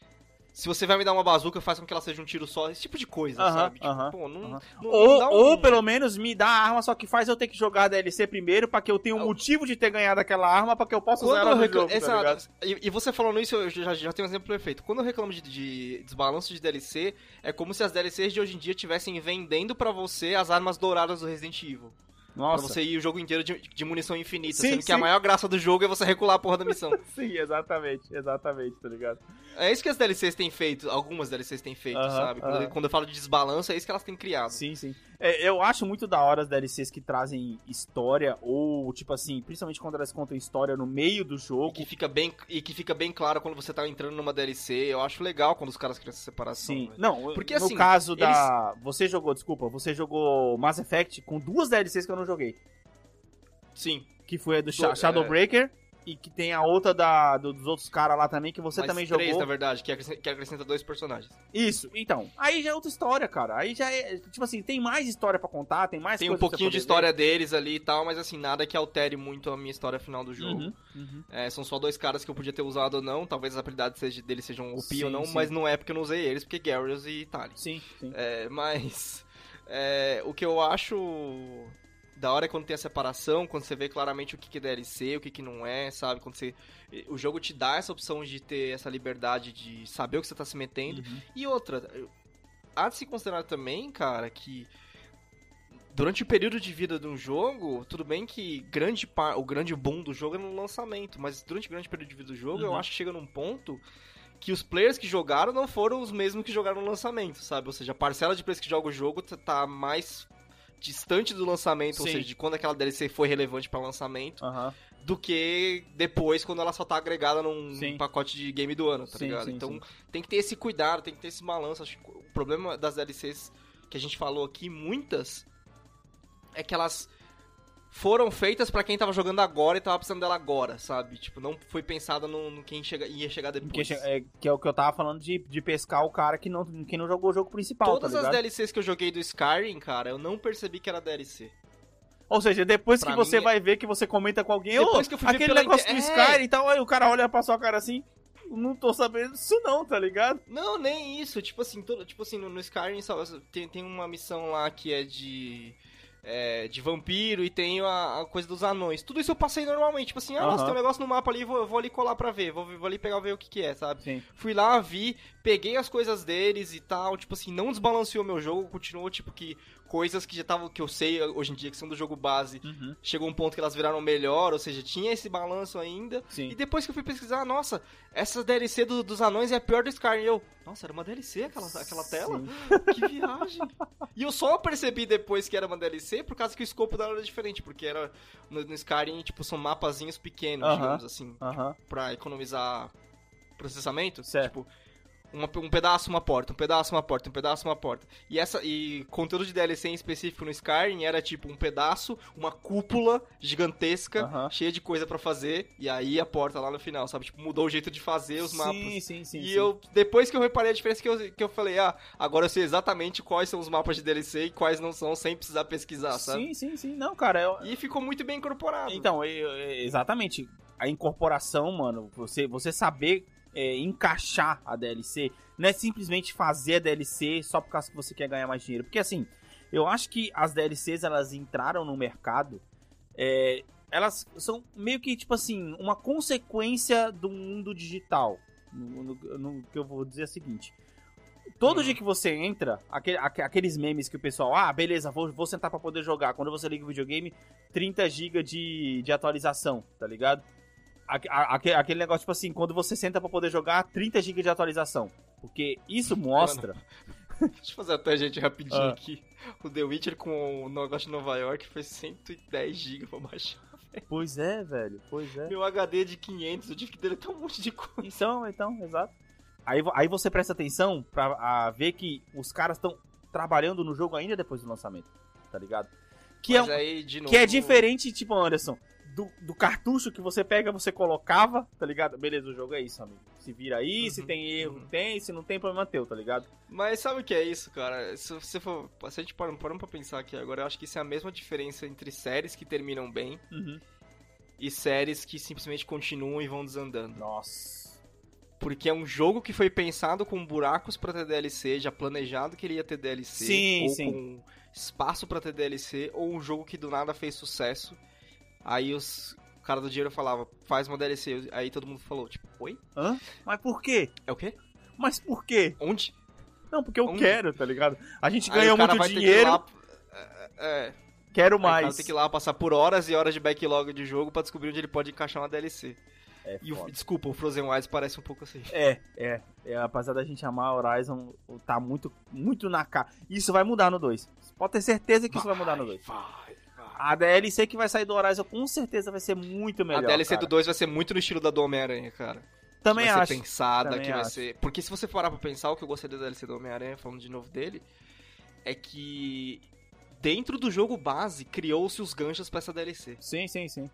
Se você vai me dar uma bazuca, faz com que ela seja um tiro só. Esse tipo de coisa, sabe? Tipo, aham, pô, não, aham. não- Ou, não dá um- ou pelo menos me dá a arma, só que faz eu ter que jogar a DLC primeiro pra que eu tenha um Eu- motivo de ter ganhado aquela arma pra que eu possa usar Quando ela eu no reclamo... jogo, tá e, e você falando isso, eu já, já tenho um exemplo perfeito. Quando eu reclamo de, de desbalanço de DLC, é como se as DLCs de hoje em dia estivessem vendendo pra você as armas douradas do Resident Evil. Nossa, Pra você ir o jogo inteiro de, de munição infinita. Sim, sendo que sim. a maior graça do jogo é você recular a porra da missão. sim, exatamente, exatamente, tá ligado? É isso que as DLCs têm feito, algumas DLCs têm feito, Aham, sabe? Quando, aham. quando eu falo de desbalanço, é isso que elas têm criado. Sim, sim. É, eu acho muito da hora as DLCs que trazem história, ou, tipo assim, principalmente quando elas contam história no meio do E jogo. que, fica bem, e que fica bem claro quando você tá entrando numa DLC. Eu acho legal quando os caras criam essa separação. Sim. velho. Não, Porque, no assim, caso da. Você jogou, desculpa, você jogou Mass Effect com duas DLCs que eu não joguei. Sim. Que foi a do Do- Sha- é. E que tem a outra da, do- dos outros caras lá também, que você Mas também três, jogou. na verdade, que acrescenta, que acrescenta dois personagens. Isso, então. Aí já é outra história, cara. Aí já é. Tipo assim, tem mais história pra contar, tem mais Tem um pouquinho de história deles ali e tal, mas assim, nada que altere muito a minha história final do jogo. ver. Uhum, uhum. É, são só dois caras que eu podia ter usado ou não. Talvez as habilidades seja- deles sejam OP ou não, sim. mas não é porque eu não usei eles, porque Garrus e Tali. Sim, sim. É, mas. É, o que eu acho da hora é quando tem a separação, quando você vê claramente o que, que é DLC, o que, que não é, sabe? Quando você. O jogo te dá essa opção de ter essa liberdade de saber o que você tá se metendo. Uhum. E outra, há de se considerar também, cara, que durante o período de vida de um jogo, tudo bem que grande par, o grande boom do jogo é no lançamento, mas durante o grande período de vida do jogo, eu Uhum. acho que chega num ponto que os players que jogaram não foram os mesmos que jogaram no lançamento, sabe? Ou seja, a parcela de players que joga o jogo tá- tá mais distante do lançamento, ou Sim. seja, de quando aquela DLC foi relevante para lançamento, Aham. do que depois quando ela só tá agregada num pacote de game do ano, tá Sim, ligado? sim, então tem que ter esse cuidado, tem que ter esse balanço. Acho que o problema das DLCs que a gente falou aqui, muitas, é que elas foram feitas pra quem tava jogando agora e tava precisando dela agora, sabe? Tipo, não foi pensada no, no quem chega, ia chegar depois. Que, é, que é o que eu tava falando de, de pescar o cara que não, que não jogou o jogo principal, Todas tá as? DLCs que eu joguei do Skyrim, cara, eu não percebi que era DLC. Ou seja, depois Pra que você mim é- vai ver que você comenta com alguém, Depois "Ô, que eu fui aquele negócio do inte- Skyrim e tal, aí o cara olha pra sua cara assim, não tô sabendo disso não, tá ligado? Não, nem isso. Tipo assim, todo, tipo assim no, no Skyrim tem, tem uma missão lá que é de. É, de vampiro e tem a, a coisa dos anões. Tudo isso eu passei normalmente. Tipo assim, ah, nossa, tem um negócio no mapa ali, vou, vou ali colar pra ver. Vou, vou ali pegar ver o que, que é, sabe? Sim. Fui lá, vi, peguei as coisas deles e tal. Tipo assim, não desbalanceou meu jogo. Continuou, tipo, que coisas que já estavam. que eu sei hoje em dia que são do jogo base. Uhum. Chegou um ponto que elas viraram melhor, ou seja, tinha esse balanço ainda. Sim. E depois que eu fui pesquisar, nossa, essa DLC do- dos anões é a pior do Skyrim. E eu, nossa, era uma DLC aquela, aquela tela? Sim. Que viagem. e eu só percebi depois que era uma DLC por causa que o escopo dela era diferente, porque era no, no Skyrim, tipo, são mapazinhos pequenos, digamos assim, Aham. pra economizar processamento. Certo. Tipo, uma- um pedaço, uma porta, um pedaço, uma porta, um pedaço, uma porta. E essa e conteúdo de DLC em específico no Skyrim era tipo um pedaço, uma cúpula gigantesca, Aham. cheia de coisa pra fazer, e aí a porta lá no final, sabe? Tipo, mudou o jeito de fazer os mapas. Sim, sim, sim. e sim. eu, depois que eu reparei a diferença, que eu, que eu falei, ah, agora eu sei exatamente quais são os mapas de DLC e quais não são, sem precisar pesquisar, sabe? Sim, sim, sim. Não, cara, eu... E ficou muito bem incorporado. Então, eu- exatamente. A incorporação, mano, você, você saber é, encaixar a DLC, não é simplesmente fazer a DLC só por causa que você quer ganhar mais dinheiro. Porque assim, eu acho que as DLCs elas entraram no mercado, é, elas são meio que tipo assim, uma consequência do mundo digital. No, no- no que eu vou dizer é o seguinte. Todo Hum. dia que você entra, aquele- aque- aqueles memes que o pessoal, ah, beleza, vou, vou sentar pra poder jogar. Quando você liga o videogame, 30 GB de, de atualização, tá ligado? Aque- a- aque- Aquele negócio, tipo assim, quando você senta pra poder jogar, 30 GB de atualização. Porque isso mostra. Deixa eu fazer até gente rapidinho Ah. aqui. O The Witcher com o negócio de Nova York foi 110 GB pra baixar. Pois é, velho, pois é. Meu HD é de 500, eu tive que deletar um monte de coisa. Então, então, exato. Aí, aí você presta atenção pra a, ver que os caras estão trabalhando no jogo ainda depois do lançamento, tá ligado? Que, é, Mas um- aí, de novo... que é diferente, tipo, Anderson, do, do cartucho que você pega, você colocava, tá ligado? Beleza, o jogo é isso, amigo. Se vira aí, se Uhum, tem erro, uhum. tem, se não tem problema teu, tá ligado? Mas sabe o que é isso, cara? Se você for... Se a gente parando pra pensar aqui agora, eu acho que isso é a mesma diferença entre séries que terminam bem e séries que simplesmente continuam e vão desandando. Nossa. Porque é um jogo que foi pensado com buracos pra ter DLC, já planejado que ele ia ter DLC, Sim, ou sim. com espaço pra ter DLC, ou um jogo que do nada fez sucesso. Aí os cara do dinheiro falava, faz uma DLC. Aí todo mundo falou, tipo, oi? Hã? Mas por quê? É o quê? Mas por quê? Onde? Não, porque eu Onde? quero, tá ligado? A gente Aí ganhou muito vai ter que dinheiro, lá- É, é. quero Aí o cara mais. tem que ir lá passar por horas e horas de backlog de jogo pra descobrir onde ele pode encaixar uma DLC. É, E o, desculpa, o Frozen Wilds parece um pouco assim. É, é, é. Apesar da gente amar Horizon, tá muito, muito na cara. Isso vai mudar no 2. Pode ter certeza que isso vai mudar no 2. Vai, vai. A DLC que vai sair do Horizon com certeza vai ser muito melhor. a DLC cara. do 2 vai ser muito no estilo da do Homem-Aranha, cara. Também vai acho. ser pensada, Também que vai acho. ser. Porque se você parar pra pensar, o que eu gostaria da DLC do Homem-Aranha, falando de novo dele, é que dentro do jogo base criou-se os ganchos pra essa DLC. Sim, sim, sim.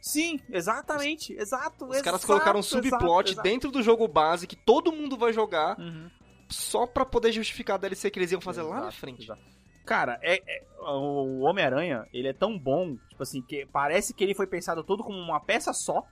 Sim, exatamente. Exato. Os caras exato, colocaram um exato, subplot exato. dentro do jogo base que todo mundo vai jogar Uhum. só pra poder justificar a DLC que eles iam fazer lá na Exato, frente. exato. Cara, é, é- o Homem-Aranha, ele é tão bom, tipo assim, que parece que ele foi pensado todo como uma peça só,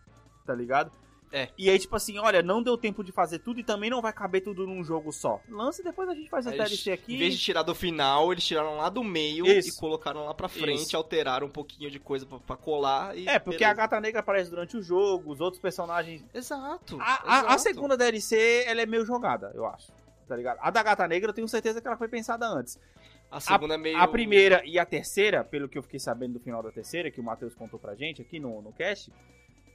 tá ligado? É. E aí, tipo assim, olha, não deu tempo de fazer tudo e também não vai caber tudo num jogo só. Lança e depois a gente faz a DLC aqui. Em vez de tirar do final, eles tiraram lá do meio Isso. e colocaram lá pra frente, Isso. alteraram um pouquinho de coisa pra, pra colar e. É, porque beleza. a Gata Negra aparece durante o jogo, os outros personagens. Exato. A, a- a exato. segunda DLC, ela é meio jogada, eu acho. Tá ligado? A da Gata Negra, eu tenho certeza que ela foi pensada antes. A segunda é meio. A primeira e a terceira, pelo que eu fiquei sabendo do final da terceira, que o Matheus contou pra gente aqui no, no cast,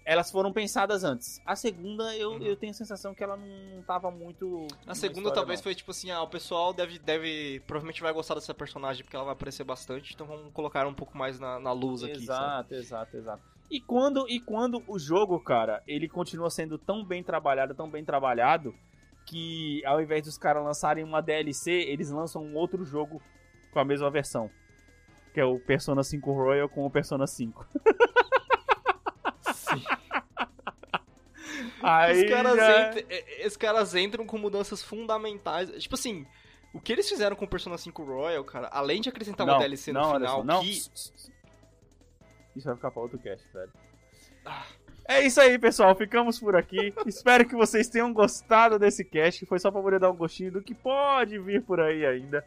elas foram pensadas antes. A segunda, eu, Uhum. eu tenho a sensação que ela não tava muito. A segunda talvez foi tipo assim, ah, o pessoal deve, deve. Provavelmente vai gostar dessa personagem porque ela vai aparecer bastante, então vamos colocar um pouco mais na, na luz aqui. Exato, exato, exato. E quando, e quando o jogo, cara, ele continua sendo tão bem trabalhado, tão bem trabalhado, que ao invés dos caras lançarem uma DLC, eles lançam um outro jogo com a mesma versão. Que é o Persona 5 Royal com o Persona 5. Sim. Aí Os caras, já- entram, eh, os caras entram com mudanças fundamentais. Tipo assim, o que eles fizeram com o Persona 5 Royal, cara, além de acrescentar uma Não, DLC no não, final, não. que. Isso vai ficar pra outro cast, velho. Ah. É isso aí, pessoal. Ficamos por aqui. Espero que vocês tenham gostado desse cast. Foi só pra poder dar um gostinho do que pode vir por aí ainda.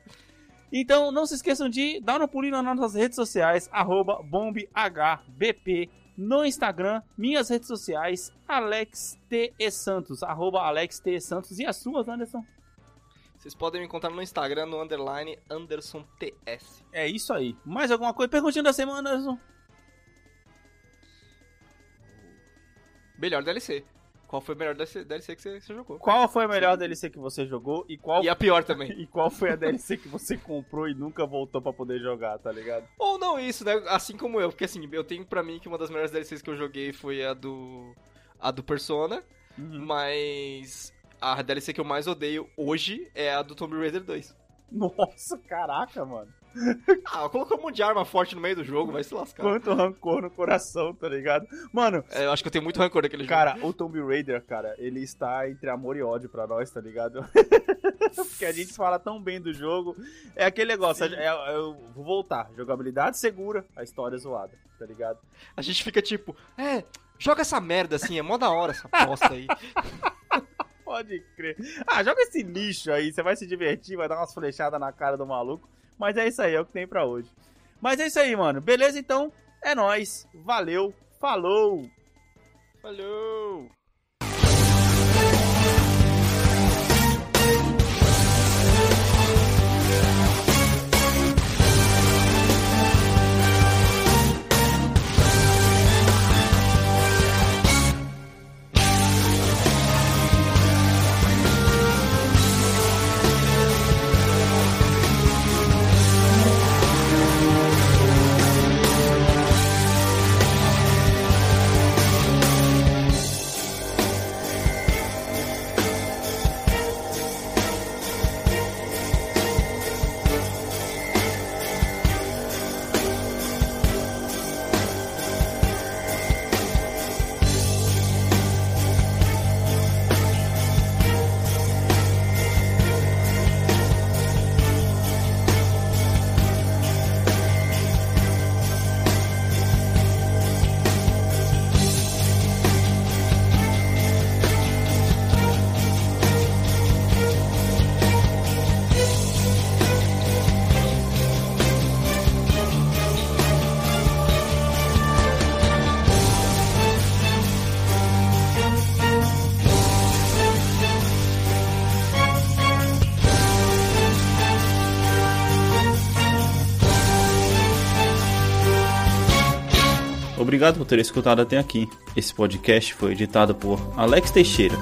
Então, não se esqueçam de dar uma pulinha nas nossas redes sociais, arroba bombhbp no Instagram, minhas redes sociais, Alex T. E. Santos, arroba Alex T. E. Santos. E as suas, Anderson? Vocês podem me encontrar no Instagram, no underline Anderson TS. É isso aí. Mais alguma coisa? Perguntinha da semana, Anderson? Melhor DLC. Qual foi a melhor DLC, DLC que você, que você jogou? Qual foi a melhor DLC que você jogou e qual E a pior também. E qual foi a DLC que você comprou e nunca voltou pra poder jogar, tá ligado? Ou não isso, né? Assim como eu. Porque assim, eu tenho pra mim que uma das melhores DLCs que eu joguei foi a do. A do Persona. Uhum. Mas. A DLC que eu mais odeio hoje é a do Tomb Raider 2. Nossa, caraca, mano. Ah, colocou um monte de arma forte no meio do jogo, vai se lascar. Quanto rancor no coração, tá ligado? Mano, É, eu acho que eu tenho muito rancor daquele jogo. cara, o Tomb Raider, cara, ele está entre amor e ódio pra nós, tá ligado? Porque a gente fala tão bem do jogo. É aquele negócio, é- é- eu vou voltar. Jogabilidade segura, a história zoada, tá ligado? A gente fica tipo, é, joga essa merda assim, é mó da hora essa bosta aí. Pode crer. Ah, joga esse lixo aí, você vai se divertir, vai dar umas flechadas na cara do maluco. Mas é isso aí, é o que tem pra hoje. Mas é isso aí, mano. Beleza? Então, é nóis. Valeu. Falou. Falou! Obrigado por ter escutado até aqui. Esse podcast foi editado por Alex Teixeira.